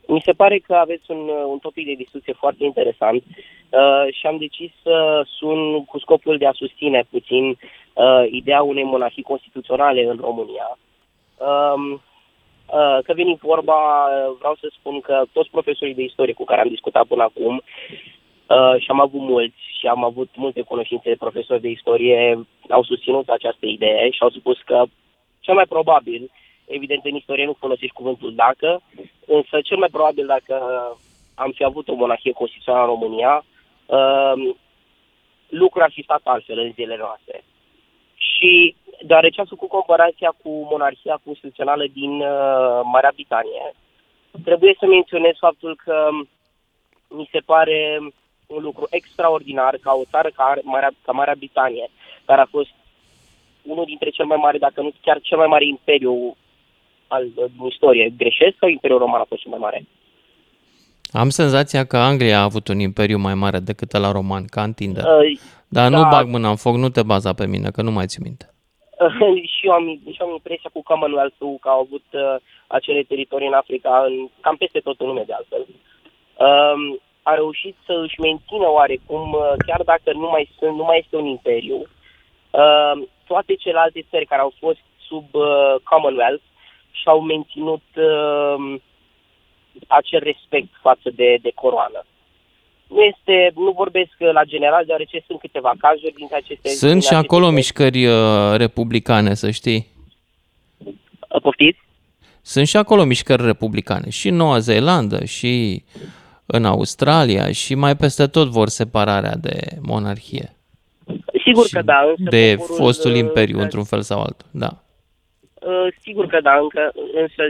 mi se pare că aveți un, un topic de discuție foarte interesant uh, și am decis să sun cu scopul de a susține puțin uh, ideea unei monarhii constituționale în România. Um, uh, că veni vorba, vreau să spun că toți profesorii de istorie cu care am discutat până acum uh, și am avut mulți și am avut multe cunoștințe de profesori de istorie, au susținut această idee și au spus că cel mai probabil uh, Evident, în istorie nu folosești cuvântul dacă, însă cel mai probabil dacă am fi avut o monarhie constituțională în România, uh, lucrurile ar fi stat altfel în zilele noastre. Și deoarece am făcut comparația cu monarhia constituțională din uh, Marea Britanie, trebuie să menționez faptul că mi se pare un lucru extraordinar ca o țară ca Marea, ca Marea Britanie, care a fost unul dintre cel mai mari, dacă nu chiar cel mai mare imperiu al, din istorie. Greșesc sau Imperiul Roman a fost cel mai mare? Am senzația că Anglia a avut un imperiu mai mare decât la roman, ca întindere. Uh, Dar da. nu bag mâna în foc, nu te baza pe mine, că nu mai ți minte. și eu am, și eu am impresia cu Commonwealth-ul că au avut uh, acele teritorii în Africa, în, cam peste tot în lume de altfel. Uh, a reușit să își mențină oarecum, uh, chiar dacă nu mai, sunt, nu mai este un imperiu, uh, toate celelalte țări care au fost sub uh, Commonwealth și-au menținut uh, acel respect față de, de coroană. Nu este, nu vorbesc la general, deoarece sunt câteva cazuri dintre aceste... Sunt și acolo aceste... mișcări uh, republicane, să știi. Uh, poftiți? Sunt și acolo mișcări republicane, și în Noua Zeelandă, și în Australia, și mai peste tot vor separarea de monarhie. Sigur că da. Însă de fostul uh, imperiu, într-un fel sau altul, da. Uh, sigur că da, încă, însă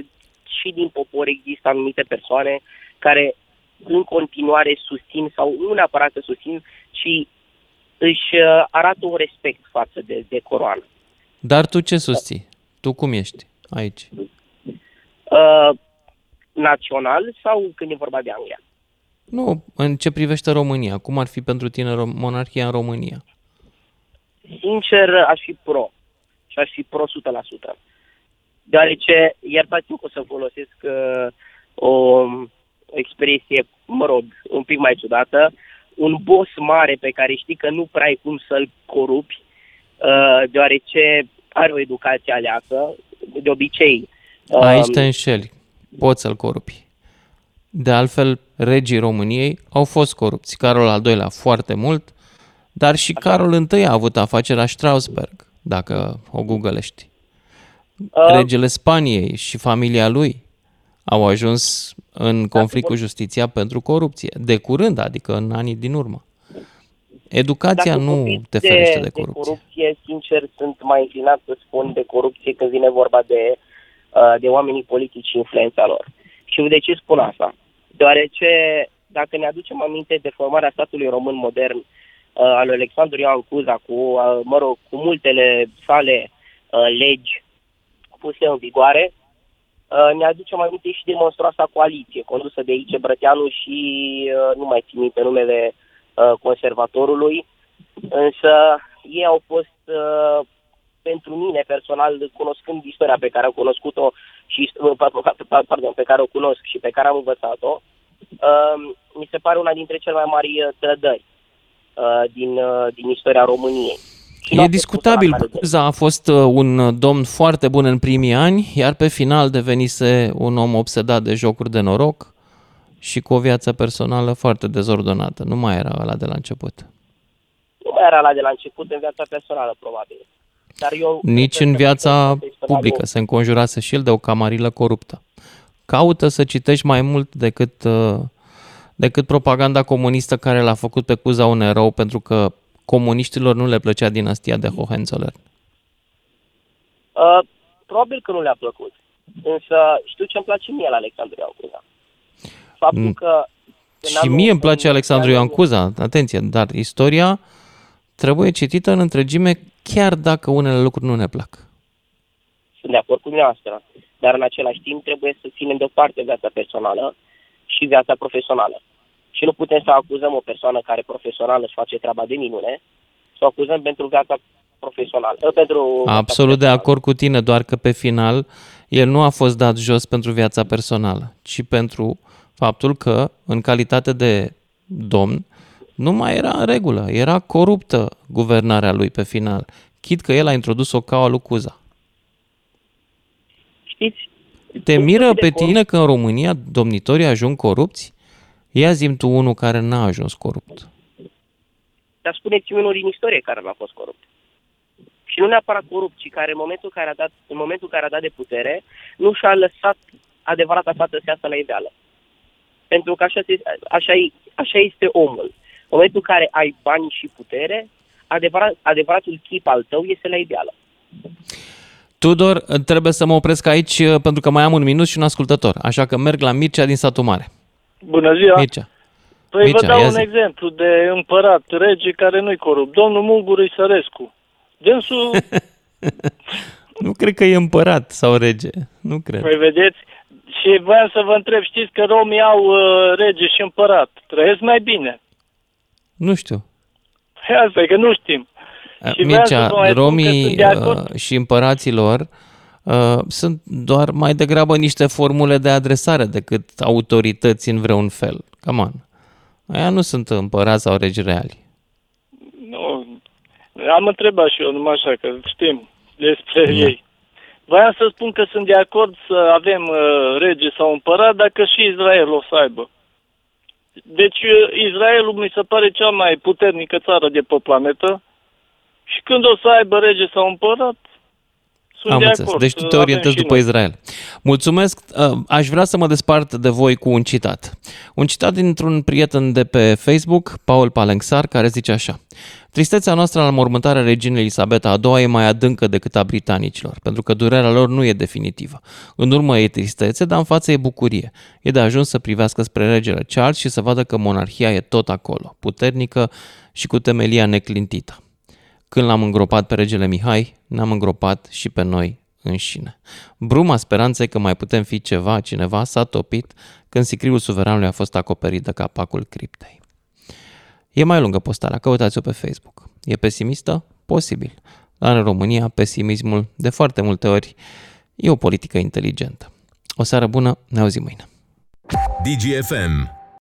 și din popor există anumite persoane care în continuare susțin, sau nu neapărat să susțin, ci își uh, arată un respect față de, de coroană. Dar tu ce susții? Tu cum ești aici? Uh, național sau când e vorba de Anglia? Nu, în ce privește România. Cum ar fi pentru tine monarhia în România? Sincer, aș fi pro. Și aș fi pro 100% deoarece, iertați-mă că o să folosesc uh, o expresie, mă rog, un pic mai ciudată, un boss mare pe care știi că nu prea ai cum să-l corupi, uh, deoarece are o educație aleasă, de obicei. Uh, Aici te înșeli, poți să-l corupi. De altfel, regii României au fost corupți. Carol al doilea foarte mult, dar și Carol I a avut afacerea Strasberg, dacă o googlești. Uh, Regele Spaniei și familia lui au ajuns în conflict cu justiția pentru corupție. De curând, adică în anii din urmă. Educația Dacă nu te ferește de, de corupție. De corupție, sincer, sunt mai inclinat să spun de corupție când vine vorba de, uh, de oamenii politici și influența lor. Și de ce spun asta? Deoarece, dacă ne aducem aminte de formarea statului român modern uh, al lui Alexandru Ioan Cuza, cu, uh, mă rog, cu multele sale legi puse în vigoare, uh, ne aduce mai multe și de monstruoasa coaliție, condusă de Ice Brăteanu și uh, nu mai țin minte numele uh, conservatorului, însă ei au fost pentru mine personal, cunoscând istoria pe care am cunoscut-o și pardon, pe care o cunosc și pe care am învățat-o, mi se pare una dintre cele mai mari trădări din, din istoria României. E discutabil. Cuza a fost uh, un domn foarte bun în primii ani, iar pe final devenise un om obsedat de jocuri de noroc și cu o viață personală foarte dezordonată. Nu mai era ăla de la început. Nu mai era la de la început în viața personală, probabil. Dar eu Nici în viața publică. Se înconjurase și el de o camarilă coruptă. Caută să citești mai mult decât, uh, decât propaganda comunistă care l-a făcut pe Cuza un erou pentru că comuniștilor nu le plăcea dinastia de Hohenzollern? Uh, probabil că nu le-a plăcut. Însă știu ce îmi place mie la Alexandru Ioan Cuza. Faptul mm. că... Și mie îmi place Alexandru Ioan Cuza, atenție, dar istoria trebuie citită în întregime chiar dacă unele lucruri nu ne plac. Sunt de acord cu dumneavoastră, dar în același timp trebuie să ținem deoparte viața personală și viața profesională. Și nu putem să acuzăm o persoană care profesional își face treaba de minune, să o acuzăm pentru viața profesională. Eh, pentru Absolut de acord cu tine, doar că pe final el nu a fost dat jos pentru viața personală, ci pentru faptul că, în calitate de domn, nu mai era în regulă, era coruptă guvernarea lui pe final. Chit că el a introdus o caua lui Cuza. Știți? Te miră pe tine că în România domnitorii ajung corupți? Ia zi tu unul care n-a ajuns corupt. Dar spuneți-mi unul din istorie care n-a fost corupt. Și nu neapărat corupt, ci care în momentul care a dat, în momentul care a dat de putere, nu și-a lăsat adevărata fată să iasă la ideală. Pentru că așa, așa, așa, așa este omul. În momentul în care ai bani și putere, adevărat, adevăratul chip al tău este la ideală. Tudor, trebuie să mă opresc aici uh, pentru că mai am un minut și un ascultător, așa că merg la Mircea din satul mare. Bună ziua! Mircea. Păi Mircea, vă dau un zi. exemplu de împărat, rege care nu-i corupt. Domnul Mulguru Sărescu. Dânsul... nu cred că e împărat sau rege. Nu cred. Păi vedeți? Și voiam să vă întreb, știți că romii au uh, rege și împărat. Trăiesc mai bine. Nu știu. Păi asta e că nu știm. Și Mircea, romii uh, și împăraților uh, sunt doar mai degrabă niște formule de adresare decât autorități în vreun fel. Come on. Aia nu sunt împărați sau regi reali. Nu. Am întrebat și eu numai așa, că știm despre da. ei. Voiam să spun că sunt de acord să avem uh, rege sau împărat dacă și Israel o să aibă. Deci uh, Israelul mi se pare cea mai puternică țară de pe planetă și când o să aibă rege sau împărat, sunt Am de înțeles. acord. Deci tu te orientezi după noi. Israel. Mulțumesc. Uh, aș vrea să mă despart de voi cu un citat. Un citat dintr-un prieten de pe Facebook, Paul Palenxar, care zice așa. Tristețea noastră la mormântarea reginei Elisabeta a II e mai adâncă decât a britanicilor, pentru că durerea lor nu e definitivă. În urmă e tristețe, dar în față e bucurie. E de ajuns să privească spre regele Charles și să vadă că monarhia e tot acolo, puternică și cu temelia neclintită. Când l-am îngropat pe regele Mihai, ne-am îngropat și pe noi înșine. Bruma speranței că mai putem fi ceva, cineva, s-a topit când sicriul suveranului a fost acoperit de capacul criptei. E mai lungă postarea, căutați-o pe Facebook. E pesimistă? Posibil. Dar în România, pesimismul, de foarte multe ori, e o politică inteligentă. O seară bună, ne auzim mâine. DGFM